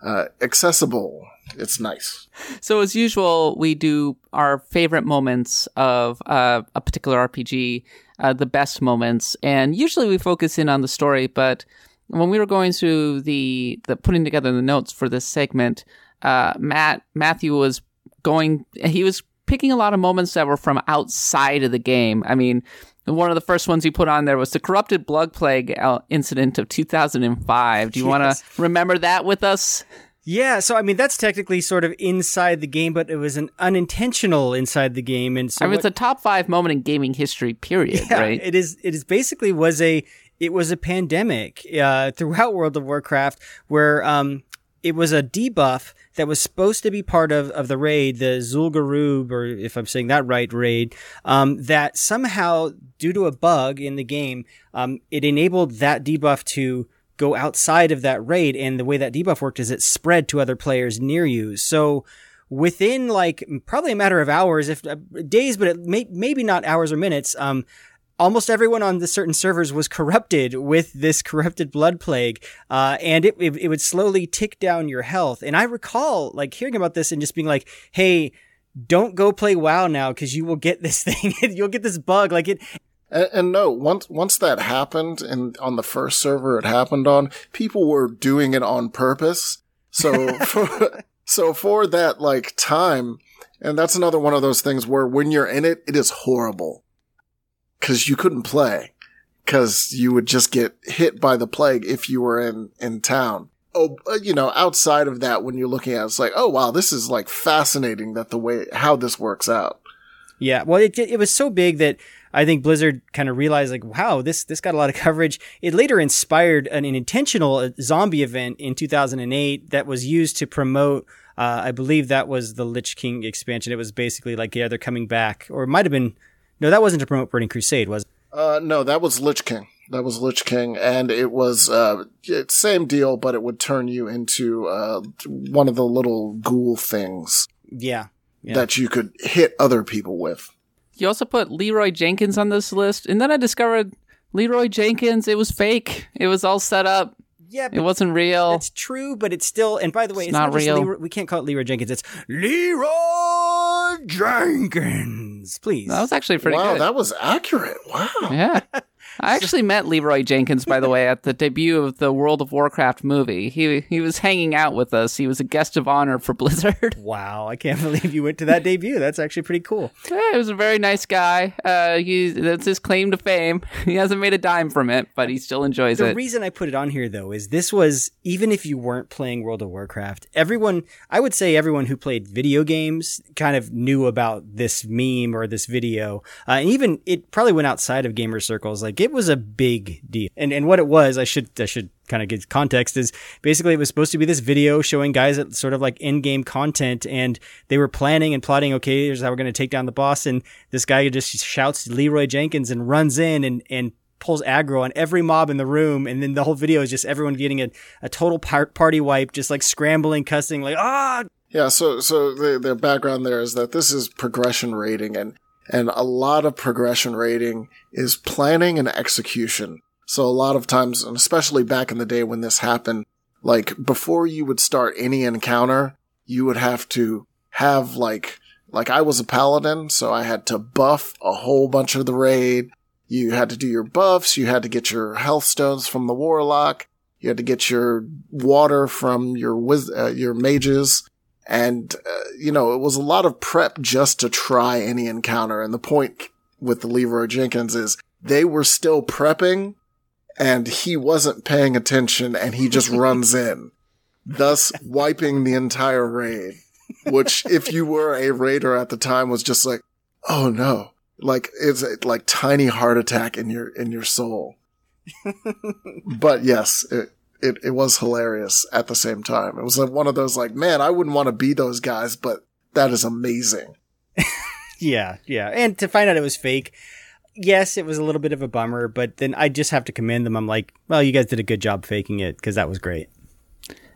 uh, accessible it's nice. So as usual, we do our favorite moments of uh, a particular RPG, uh, the best moments, and usually we focus in on the story. But when we were going through the the putting together the notes for this segment, uh, Matt Matthew was going. He was picking a lot of moments that were from outside of the game. I mean. One of the first ones he put on there was the corrupted blood plague uh, incident of 2005. Do you yes. want to remember that with us? Yeah, so I mean that's technically sort of inside the game, but it was an unintentional inside the game, and so I mean what, it's a top five moment in gaming history. Period. Yeah, right? It is. It is basically was a it was a pandemic uh, throughout World of Warcraft where um, it was a debuff that was supposed to be part of, of the raid, the Zul'Gurub, or if I'm saying that right, raid, um, that somehow, due to a bug in the game, um, it enabled that debuff to go outside of that raid. And the way that debuff worked is it spread to other players near you. So within like probably a matter of hours, if uh, days, but may, maybe not hours or minutes, um, almost everyone on the certain servers was corrupted with this corrupted blood plague, uh, and it, it, it would slowly tick down your health. And I recall like hearing about this and just being like, "Hey, don't go play WoW now because you will get this thing. You'll get this bug. Like it, and, and, no, once once that happened, and on the first server it happened on, people were doing it on purpose. So for, so for that like time, and that's another one of those things where when you're in it, it is horrible because you couldn't play because you would just get hit by the plague if you were in in town. oh, uh, you know, outside of that, when you're looking at it, it's like, oh wow, this is like fascinating that the way how this works out. Yeah, well, it it was so big that I think Blizzard kind of realized like, wow, this this got a lot of coverage. It later inspired an, an intentional uh, zombie event in 2008 that was used to promote. Uh, I believe that was the Lich King expansion. It was basically like, yeah, they're coming back, or it might have been. No, that wasn't to promote Burning Crusade, was it? Uh, no, that was Lich King. That was Lich King, and it was uh, same deal, but it would turn you into uh, one of the little ghoul things Yeah. Yeah. that you could hit other people with. You also put Leroy Jenkins on this list, and then I discovered Leroy Jenkins. It was fake. It was all set up. Yeah, It wasn't real. It's true, but it's still. And by the way, it's, It's not not, just real. Leroy, we can't call it Leroy Jenkins. It's Leroy Jenkins. Please. That was actually pretty wow, good. that was accurate. Wow. yeah. I actually met Leroy Jenkins, by the way, at the debut of the World of Warcraft movie. He he was hanging out with us. He was a guest of honor for Blizzard. wow, I can't believe you went to that debut. That's actually pretty cool. Yeah, he was a very nice guy. Uh, he that's his claim to fame. He hasn't made a dime from it, but he still enjoys The it. The reason I put it on here though is this was even if you weren't playing World of Warcraft, everyone I would say everyone who played video games kind of knew about this meme or this video. Uh, and even it probably went outside of gamer circles. Like it was a big deal. And and what it was, I should I should kind of give context is basically it was supposed to be this video showing guys at sort of like in-game content and they were planning and plotting okay here's how we're going to take down the boss and this guy just shouts Leroy Jenkins and runs in and and pulls aggro on every mob in the room and then the whole video is just everyone getting a, a total par- party wipe just like scrambling cussing like ah Yeah, so so the the background there is that this is progression raiding and and a lot of progression raiding is planning and execution. So a lot of times, and especially back in the day when this happened, like before you would start any encounter, you would have to have like like I was a paladin, so I had to buff a whole bunch of the raid. You had to do your buffs, you had to get your health stones from the warlock, you had to get your water from your wiz- uh, your mages and uh, you know it was a lot of prep just to try any encounter. And the point with the leroy jenkins is they were still prepping and he wasn't paying attention and he just runs in thus wiping the entire raid which if you were a raider at the time was just like oh no like it's like tiny heart attack in your in your soul. But yes it, it, it was hilarious at the same time. It was like one of those like, man, I wouldn't want to be those guys, but that is amazing. yeah yeah and to find out it was fake yes it was a little bit of a bummer but then i just have to commend them i'm like well you guys did a good job faking it because that was great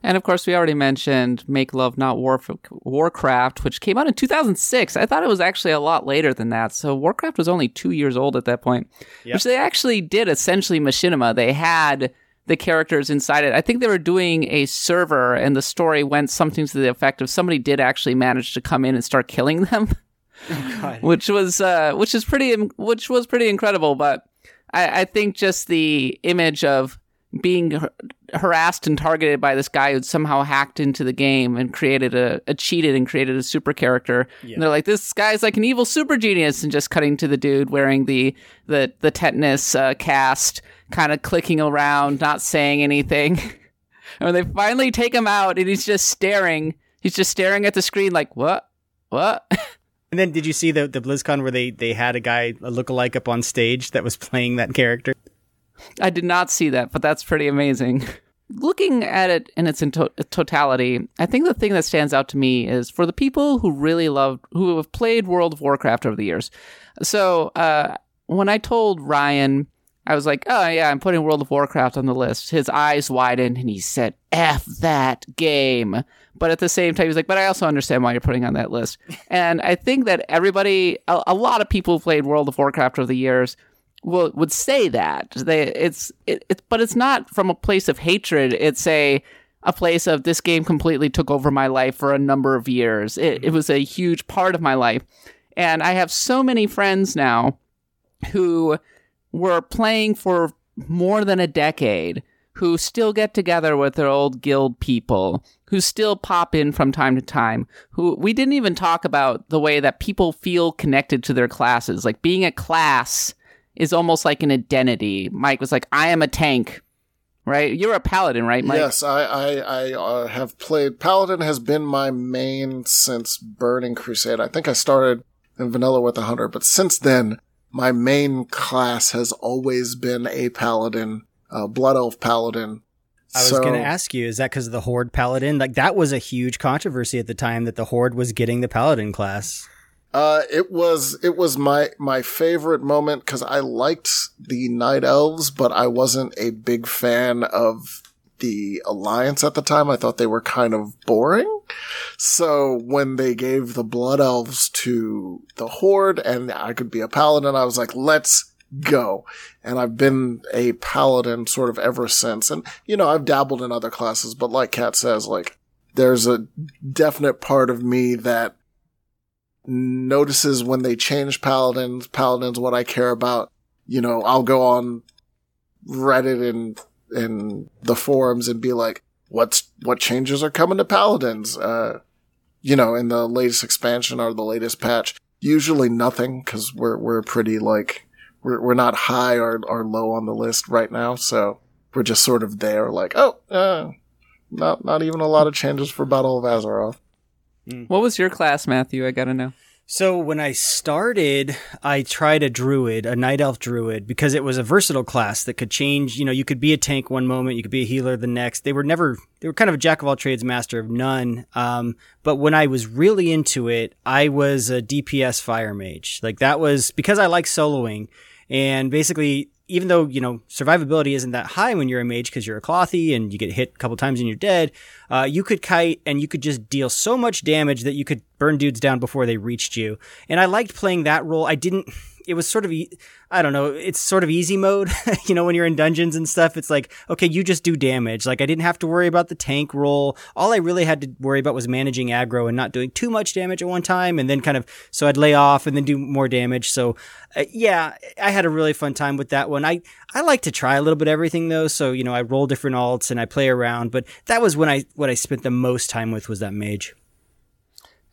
And of course, we already mentioned Make Love Not Warf- Warcraft, which came out in 2006. I thought it was actually a lot later than that. So Warcraft was only two years old at that point, which they actually did essentially machinima. They had the characters inside it. I think they were doing a server, and the story went something to the effect of somebody did actually manage to come in and start killing them. which was uh, which is pretty which was pretty incredible. But I, I think just the image of being har- harassed and targeted by this guy who'd somehow hacked into the game and created a, a cheated and created a super character. And they're like, this guy's like an evil super genius, and just cutting to the dude wearing the the the tetanus uh, cast, kind of clicking around, not saying anything. and when they finally take him out, and he's just staring. He's just staring at the screen like, what, what? and then did you see the the blizzcon where they they had a guy a lookalike up on stage that was playing that character I did not see that, but that's pretty amazing. Looking at it in its to- totality, I think the thing that stands out to me is for the people who really love, who have played World of Warcraft over the years. So uh, when I told Ryan, I was like, "Oh yeah, I'm putting World of Warcraft on the list." His eyes widened and he said, "F that game." But at the same time, he's like, "But I also understand why you're putting on that list." and I think that everybody, a, a lot of people who played World of Warcraft over the years will would say that they it's it, it but it's not from a place of hatred it's a a place of this game completely took over my life for a number of years it, it mm-hmm. was a huge part of my life and i have so many friends now who were playing for more than a decade who still get together with their old guild people who still pop in from time to time who we didn't even talk about the way that people feel connected to their classes like being a class is almost like an identity mike was like i am a tank right? You're a paladin, right, Mike? Yes, I I, I uh, have played. Paladin has been my main since Burning Crusade. I think I started in vanilla with a hunter, but since then, my main class has always been a paladin, uh, blood elf paladin. I was So- going to ask you, is that because of the Horde Paladin? Like, that was a huge controversy at the time that the Horde was getting the Paladin class. Uh, it was it was my my favorite moment because I liked the night elves, but I wasn't a big fan of the alliance at the time. I thought they were kind of boring. So when they gave the blood elves to the horde and I could be a paladin, I was like, let's go. And I've been a paladin sort of ever since. And you know, I've dabbled in other classes, but like Kat says, like there's a definite part of me that notices when they change paladins, paladins what I care about. You know, I'll go on Reddit and and the forums and be like, what's what changes are coming to paladins? Uh you know, in the latest expansion or the latest patch. Usually nothing because we're we're pretty like we're we're not high or or low on the list right now, so we're just sort of there like, oh, uh, not not even a lot of changes for Battle of Azeroth. What was your class, Matthew? I gotta know. So when I started, I tried a druid, a night elf druid, because it was a versatile class that could change. You know, you could be a tank one moment, you could be a healer the next. They were never, they were kind of a jack of all trades, master of none. Um, but when I was really into it, I was a DPS fire mage. Like that was because I like soloing, and basically. Even though, you know, survivability isn't that high when you're a mage because you're a clothy and you get hit a couple times and you're dead, uh, you could kite and you could just deal so much damage that you could burn dudes down before they reached you. And I liked playing that role. I didn't. It was sort of, I don't know. It's sort of easy mode. you know, when you're in dungeons and stuff, it's like, okay, you just do damage. Like I didn't have to worry about the tank roll. All I really had to worry about was managing aggro and not doing too much damage at one time, and then kind of so I'd lay off and then do more damage. So, uh, yeah, I had a really fun time with that one. I I like to try a little bit everything though. So you know, I roll different alts and I play around. But that was when I what I spent the most time with was that mage.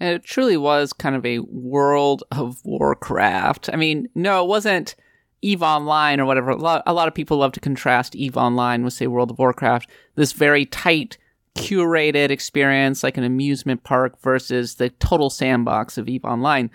And it truly was kind of a World of Warcraft. I mean, no, it wasn't EVE Online or whatever. A lot, a lot of people love to contrast EVE Online with, say, World of Warcraft. This very tight, curated experience, like an amusement park, versus the total sandbox of EVE Online.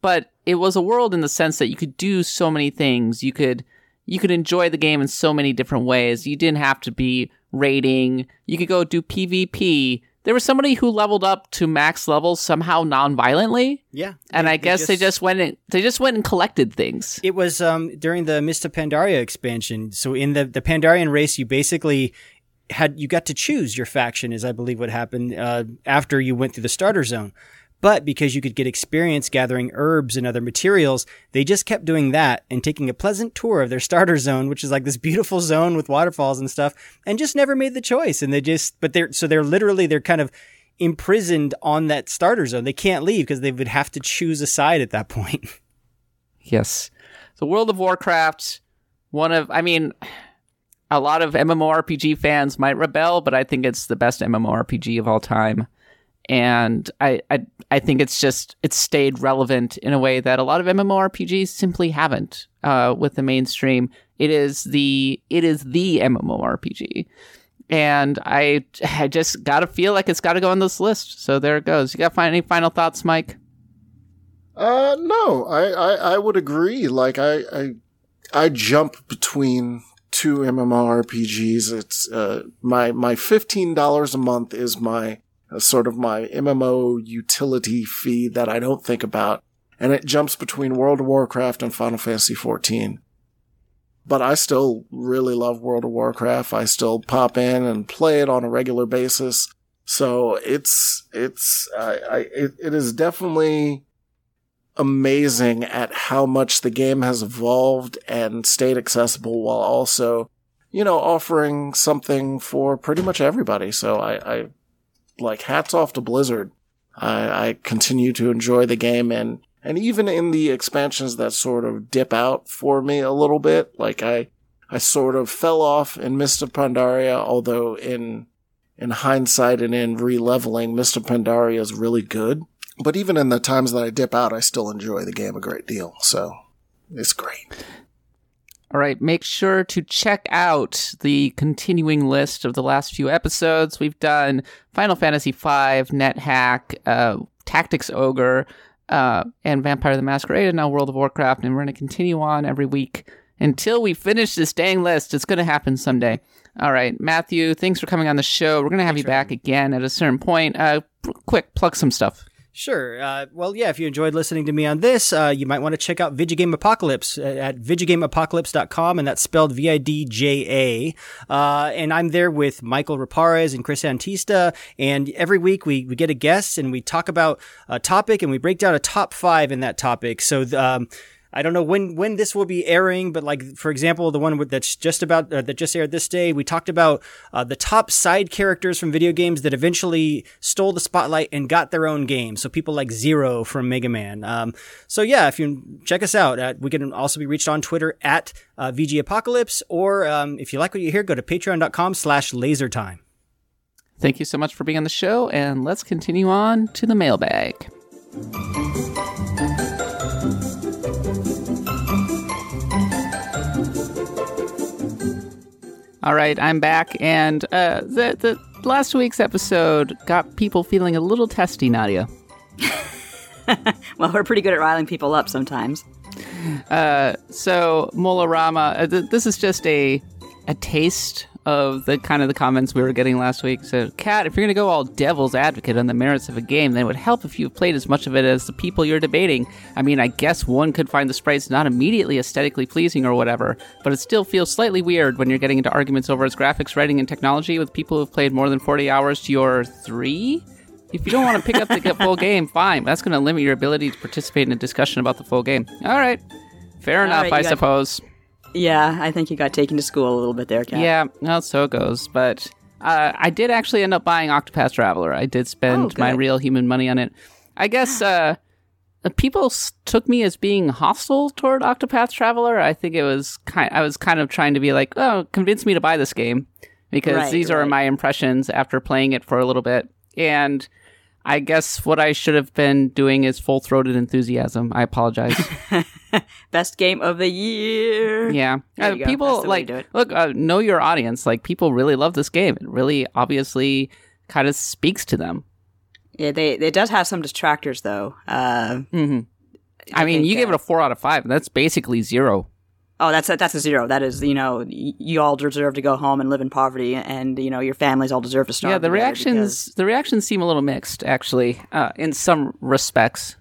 But it was a world in the sense that you could do so many things. You could you could enjoy the game in so many different ways. You didn't have to be raiding. You could go do PvP. There was somebody who leveled up to max levels somehow non-violently, Yeah, and I guess they just went and they just went and collected things. It was um, during the Mists of Pandaria expansion. So in the the Pandaren race, you basically had you got to choose your faction, is I believe what happened uh, after you went through the starter zone. But because you could get experience gathering herbs and other materials, they just kept doing that and taking a pleasant tour of their starter zone, which is like this beautiful zone with waterfalls and stuff, and just never made the choice. And they just, but they're, so they're literally, they're kind of imprisoned on that starter zone. They can't leave because they would have to choose a side at that point. Yes. So World of Warcraft, one of I mean a lot of MMORPG fans might rebel, but I think it's the best MMORPG of all time. And I, I I think it's just it's stayed relevant in a way that a lot of MMORPGs simply haven't uh, with the mainstream. It is the it is the MMORPG. And I I just gotta feel like it's gotta go on this list. So there it goes. You got fi- any final thoughts, Mike? Uh, no, I, I, I would agree. Like, I, I, I jump between two MMORPGs. It's, uh, my, my $15 a month is my, sort of my MMO utility fee that I don't think about. And it jumps between World of Warcraft and Final Fantasy XIV. But I still really love World of Warcraft. I still pop in and play it on a regular basis. So it's, it's, I, I, it, it is definitely, amazing at how much the game has evolved and stayed accessible while also, you know, offering something for pretty much everybody. So I, I like hats off to Blizzard. I, I continue to enjoy the game and, and even in the expansions that sort of dip out for me a little bit, like I, I sort of fell off in Mist of Pandaria, although in, in hindsight and in re-leveling, of Pandaria is really good. But even in the times that I dip out, I still enjoy the game a great deal. So it's great. All right, make sure to check out the continuing list of the last few episodes. We've done Final Fantasy V, NetHack, uh, Tactics Ogre, uh, and Vampire the Masquerade, and now World of Warcraft, and we're going to continue on every week until we finish this dang list. It's going to happen someday. All right, Matthew, thanks for coming on the show. We're going to have you back again at a certain point. Uh, quick, plug some stuff. Sure. Uh, well, yeah, if you enjoyed listening to me on this, uh, you might want to check out Vidjagame Apocalypse at vidjagameapocalypse.com, and that's spelled V-I-D-J-A. Uh, and I'm there with Mikel Reparaz and Chris Antista, and every week we, we get a guest and we talk about a topic and we break down a top five in that topic. So, um, I don't know when when this will be airing, but like for example, the one that's just about uh, that just aired this day, we talked about uh, the top side characters from video games that eventually stole the spotlight and got their own game. So people like Zero from Mega Man. Um, so yeah, if you check us out, uh, we can also be reached on Twitter at uh, VG Apocalypse, or um, if you like what you hear, go to Patreon.com/slash LaserTime. Thank you so much for being on the show, and let's continue on to the mailbag. All right, I'm back, and uh, the the last week's episode got people feeling a little testy, Nadia. Well, we're pretty good at riling people up sometimes. Uh, So Molarama, uh, th- this is just a a taste of the kind of the comments we were getting last week. So, Kat, if you're going to go all devil's advocate on the merits of a game, then it would help if you've played as much of it as the people you're debating. I mean, I guess one could find the sprites not immediately aesthetically pleasing or whatever, but it still feels slightly weird when you're getting into arguments over its graphics, writing, and technology with people who've played more than 40 hours to your three. If you don't want to pick up the full game, fine. But that's going to limit your ability to participate in a discussion about the full game. All right. Fair enough, right, I suppose. Yeah, I think you got taken to school a little bit there, Kat. Yeah, well, so it goes. But uh, I did actually end up buying Octopath Traveler. I did spend Oh, my real human money on it. I guess uh, people took me as being hostile toward Octopath Traveler. I think it was kind. I was kind of trying to be like, oh, convince me to buy this game because Right, these are my impressions after playing it for a little bit. And I guess what I should have been doing is full throated enthusiasm. I apologize. Best game of the year. Yeah, uh, people That's the way like do it. look. Uh, know your audience. Like people really love this game. It really obviously kind of speaks to them. Yeah, they it does have some detractors though. Uh, I, mean, think, you gave uh, it a four out of five, and that's basically zero. Oh, that's a, that's a zero. That is, you know, y- you all deserve to go home and live in poverty, and you know your families all deserve to starve. yeah, the reactions the reactions seem a little mixed, actually, uh, in some respects.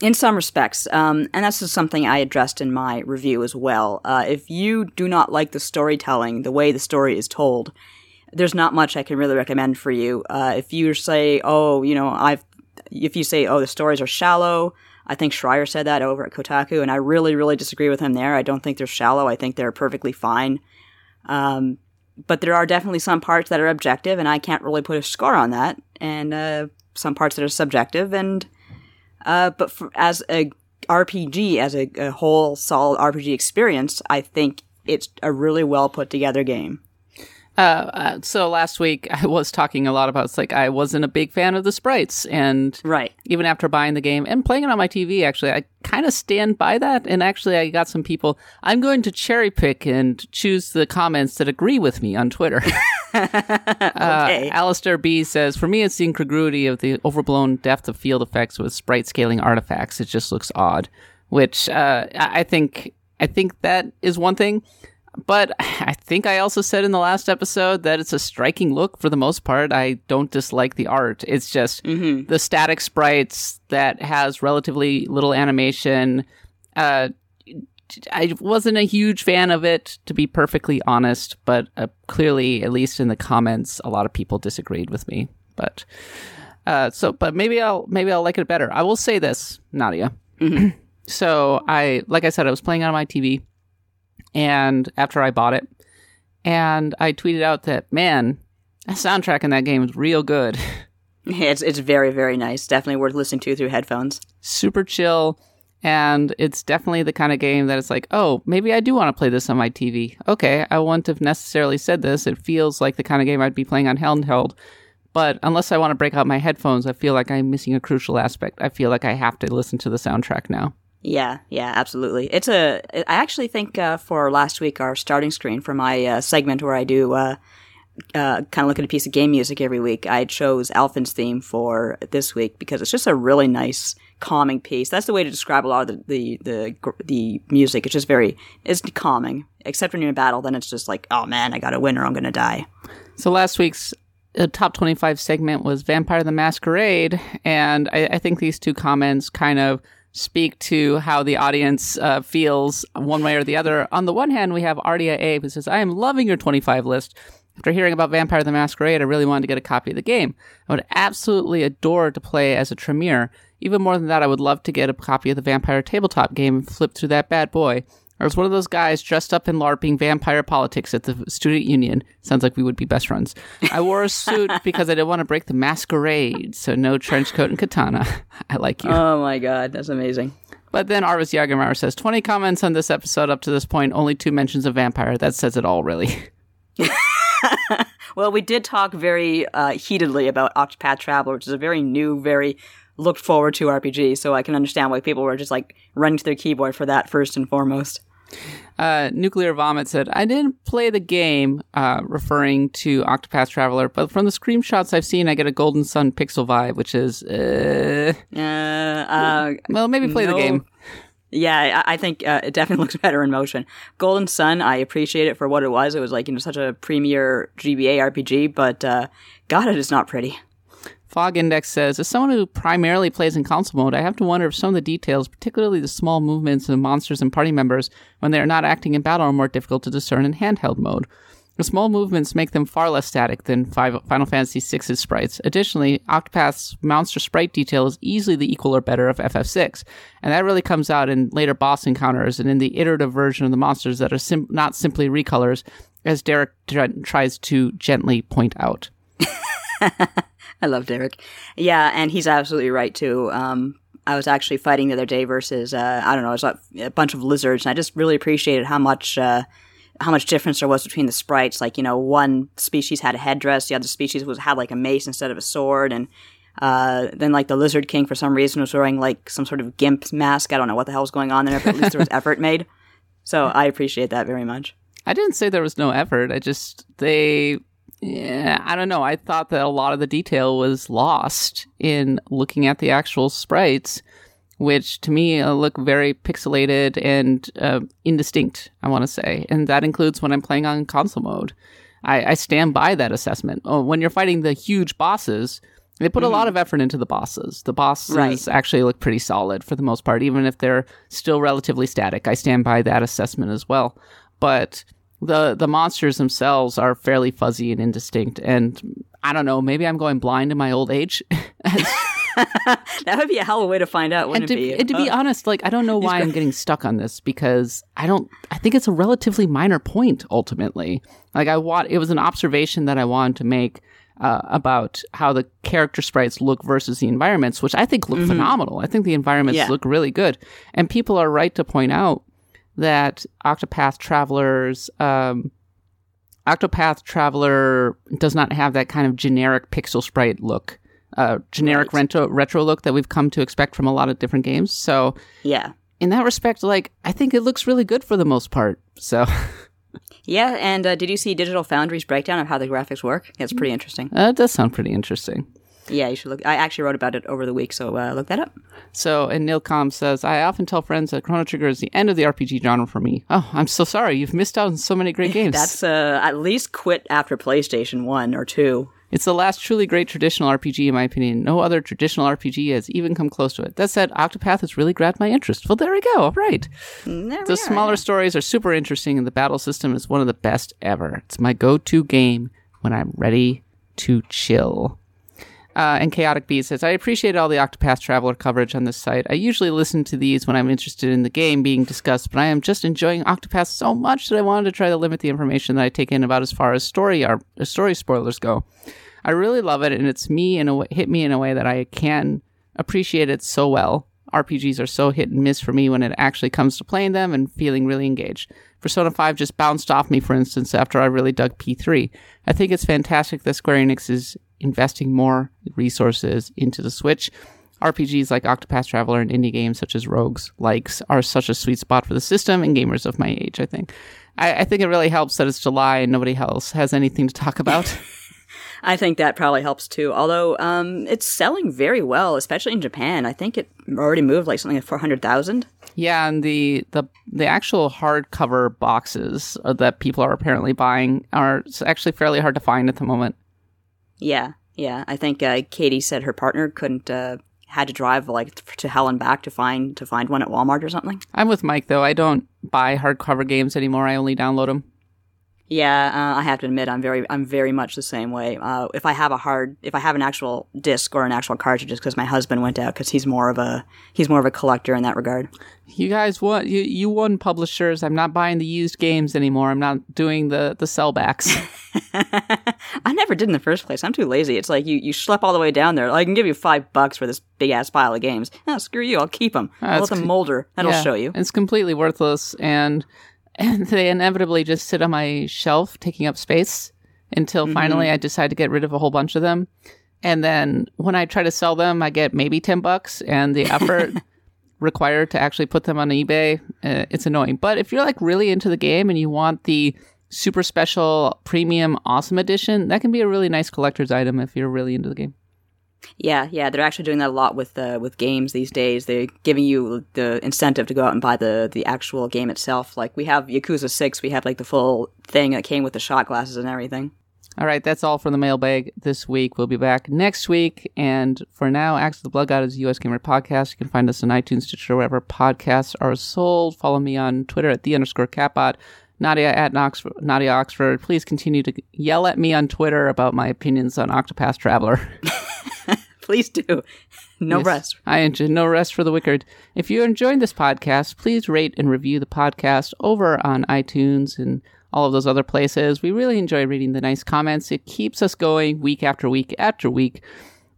in some respects, um, and that's something I addressed in my review as well. Uh, if you do not like the storytelling, the way the story is told, there's not much I can really recommend for you. Uh, if you say, oh, you know, I've, if you say, oh, the stories are shallow, I think Schreier said that over at Kotaku, and I really, really disagree with him there. I don't think they're shallow. I think they're perfectly fine. Um, but there are definitely some parts that are objective, and I can't really put a score on that, and uh, some parts that are subjective, and uh, but for, as a RPG, as a, a whole solid RPG experience, I think it's a really well put together game. Uh, uh, so last week I was talking a lot about it's like I wasn't a big fan of the sprites, and Right. even after buying the game and playing it on my TV, actually, I kind of stand by that. And actually, I got some people. I'm going to cherry pick and choose the comments that agree with me on Twitter. Okay. Alistair B says, For me, it's the incongruity of the overblown depth of field effects with sprite scaling artifacts. It just looks odd. Which uh, I think I think that is one thing. But I think I also said in the last episode that it's a striking look for the most part. I don't dislike the art. It's just the static sprites that has relatively little animation. Uh, I wasn't a huge fan of it, to be perfectly honest, but uh, clearly, at least in the comments, a lot of people disagreed with me. But uh, so, but maybe I'll maybe I'll like it better. I will say this, Nadia. so I, like I said, I was playing on my TV, and after I bought it, and I tweeted out that man, that soundtrack in that game is real good. It's it's very very nice. Definitely worth listening to through headphones. super chill. And it's definitely the kind of game that it's like oh maybe i do want to play this on my tv okay i wouldn't have necessarily said this. It feels like the kind of game i'd be playing on handheld. But unless i want to break out my headphones i feel like i'm missing a crucial aspect. I feel like i have to listen to the soundtrack now Yeah, yeah, absolutely. It's a. I actually think uh, for last week our starting screen for my uh, segment where I do uh, uh, kind of look at a piece of game music every week, I chose Alfyn's theme for this week because it's just a really nice, calming piece. That's the way to describe a lot of the the the, the music. It's just very it's calming. Except when you're in battle, then it's just like, oh man, I got to win or I'm gonna die. So last week's uh, top 25 segment was Vampire the Masquerade. And I, I think these two comments kind of speak to how the audience uh, feels one way or the other. On the one hand, we have Ardia A who says, I am loving your 25 list. After hearing about Vampire the Masquerade, I really wanted to get a copy of the game. I would absolutely adore to play as a Tremere. Even more than that, I would love to get a copy of the Vampire tabletop game and flip through that bad boy. I was one of those guys dressed up in LARPing vampire politics at the student union. Sounds like we would be best friends. I wore a suit because I didn't want to break the masquerade, so no trench coat and katana. I like you. Oh my god, that's amazing. But then Arvis Jagermauer says 20 comments on this episode up to this point, only two mentions of vampire. That says it all, really. Well, we did talk very uh, heatedly about Octopath Traveler, which is a very new, very looked forward to RPG. So I can understand why people were just like running to their keyboard for that first and foremost. Uh, Nuclear Vomit said, I didn't play the game, uh, referring to Octopath Traveler, but from the screenshots I've seen, I get a Golden Sun pixel vibe, which is, uh, Uh, uh, well, maybe play the game. Yeah, I I think uh, it definitely looks better in motion. Golden Sun, I appreciate it for what it was. It was like you know such a premier GBA RPG, but uh, God, it is not pretty. Fog Index says, as someone who primarily plays in console mode, I have to wonder if some of the details, particularly the small movements of monsters and party members when they are not acting in battle, are more difficult to discern in handheld mode. The small movements make them far less static than Final Fantasy VI's sprites. Additionally, Octopath's monster sprite detail is easily the equal or better of FF6, and that really comes out in later boss encounters and in the iterative version of the monsters that are sim- not simply recolors, as Derek tr- tries to gently point out. I love Derek. Yeah, and he's absolutely right too. Um, I was actually fighting the other day versus uh, I don't know, it was like a bunch of lizards, and I just really appreciated how much uh, how much difference there was between the sprites. Like you know, one species had a headdress, the other species was had like a mace instead of a sword, and uh, then like the lizard king for some reason was wearing like some sort of gimp mask. I don't know what the hell was going on there, but at least there was effort made. So I appreciate that very much. I didn't say there was no effort. I just they yeah, I don't know. I thought that a lot of the detail was lost in looking at the actual sprites, which to me uh, look very pixelated and uh, indistinct. I want to say, and that includes when I'm playing on console mode. I, I stand by that assessment. Oh, when you're fighting the huge bosses, they put a lot of effort into the bosses. The bosses Right. actually look pretty solid for the most part, even if they're still relatively static. I stand by that assessment as well. But the the monsters themselves are fairly fuzzy and indistinct. And I don't know, maybe I'm going blind in my old age. That would be a hell of a way to find out, and wouldn't to, it be? and to be honest, like I don't know why I'm getting stuck on this because I don't. I think it's a relatively minor point ultimately. Like I want, it was an observation that I wanted to make uh, about how the character sprites look versus the environments, which I think look phenomenal. I think the environments Yeah. look really good, and people are right to point out that Octopath Travelers. Um, Octopath Traveler does not have that kind of generic pixel sprite look, uh, generic retro retro look that we've come to expect from a lot of different games. So yeah. in that respect, like I think it looks really good for the most part. So Yeah, and uh, did you see Digital Foundry's breakdown of how the graphics work? That's pretty interesting. that does sound pretty interesting. Yeah, you should look. I actually wrote about it over the week, so uh, look that up. So, and Nilcom says, I often tell friends that Chrono Trigger is the end of the RPG genre for me. Oh, I'm so sorry. You've missed out on so many great games. That's uh, at least quit after PlayStation One or two. It's the last truly great traditional RPG, in my opinion. No other traditional RPG has even come close to it. That said, Octopath has really grabbed my interest. Well, there we go. All right. There we The are. smaller stories are super interesting, and the battle system is one of the best ever. It's my go to game when I'm ready to chill. Uh, and Chaotic Bee says, I appreciate all the Octopath Traveler coverage on this site. I usually listen to these when I'm interested in the game being discussed, but I am just enjoying Octopath so much that I wanted to try to limit the information that I take in about as far as story ar- story spoilers go. I really love it, and it's me in a way, hit me in a way that I can appreciate it so well. RPGs are so hit and miss for me when it actually comes to playing them and feeling really engaged. Persona 5 just bounced off me, for instance, after I really dug P3. I think it's fantastic that Square Enix is investing more resources into the Switch. RPGs like Octopath Traveler and indie games such as Rogues Likes are such a sweet spot for the system and gamers of my age, I think. I, I think it really helps that it's July and nobody else has anything to talk about. I think that probably helps too. Although um, it's selling very well, especially in Japan. I think it already moved like something like four hundred thousand. yeah, and the, the the actual hardcover boxes uh, that people are apparently buying are actually fairly hard to find at the moment. Yeah, yeah. I think uh, Katie said her partner couldn't uh, had to drive like to hell and back to find to find one at Walmart or something. I'm with Mike though. I don't buy hardcover games anymore. I only download them. Yeah, uh, I have to admit, I'm very, I'm very much the same way. Uh, if I have a hard, if I have an actual disc or an actual cartridge, just because my husband went out, because he's more of a, he's more of a collector in that regard. You guys won. You, you won publishers. I'm not buying the used games anymore. I'm not doing the the sellbacks. I never did in the first place. I'm too lazy. It's like you, you schlep all the way down there. I can give you five bucks for this big ass pile of games. Oh, screw you. I'll keep them. I'll let them molder. That'll Yeah, show you. It's completely worthless, and and they inevitably just sit on my shelf, taking up space until Mm-hmm. finally I decide to get rid of a whole bunch of them. And then when I try to sell them, I get maybe ten bucks, and the effort required to actually put them on eBay, uh, it's annoying. But if you're like really into the game and you want the super special premium awesome edition, that can be a really nice collector's item if you're really into the game. Yeah, yeah, they're actually doing that a lot with uh, with games these days. They're giving you the incentive to go out and buy the the actual game itself. Like we have Yakuza Six, we have like the full thing that came with the shot glasses and everything. All right, that's all for the mailbag this week. We'll be back next week. And for now, Axe of the Blood God is a US Gamer podcast. You can find us on iTunes, Stitcher, wherever podcasts are sold. Follow me on Twitter at the underscore catbot. Nadia at Oxford, Nadia Oxford. Please continue to yell at me on Twitter about my opinions on Octopath Traveler. Please do. No Yes. rest. I enjoy no rest for the wicked. If you're enjoying this podcast, please rate and review the podcast over on iTunes and all of those other places. We really enjoy reading the nice comments. It keeps us going week after week after week.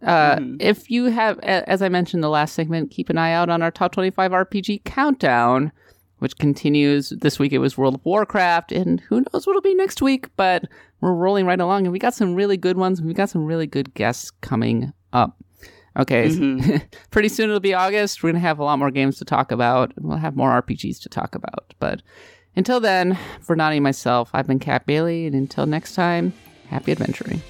Uh, If you have, as I mentioned in the last segment, keep an eye out on our top 25 RPG countdown, which continues. This week it was World of Warcraft, and who knows what it'll be next week, but we're rolling right along, and we got some really good ones, and we got some really good guests coming up. Okay, mm-hmm. pretty soon it'll be August. We're gonna have a lot more games to talk about. and We'll have more RPGs to talk about. But until then, for Nadia and myself, I've been Kat Bailey, and until next time, happy adventuring.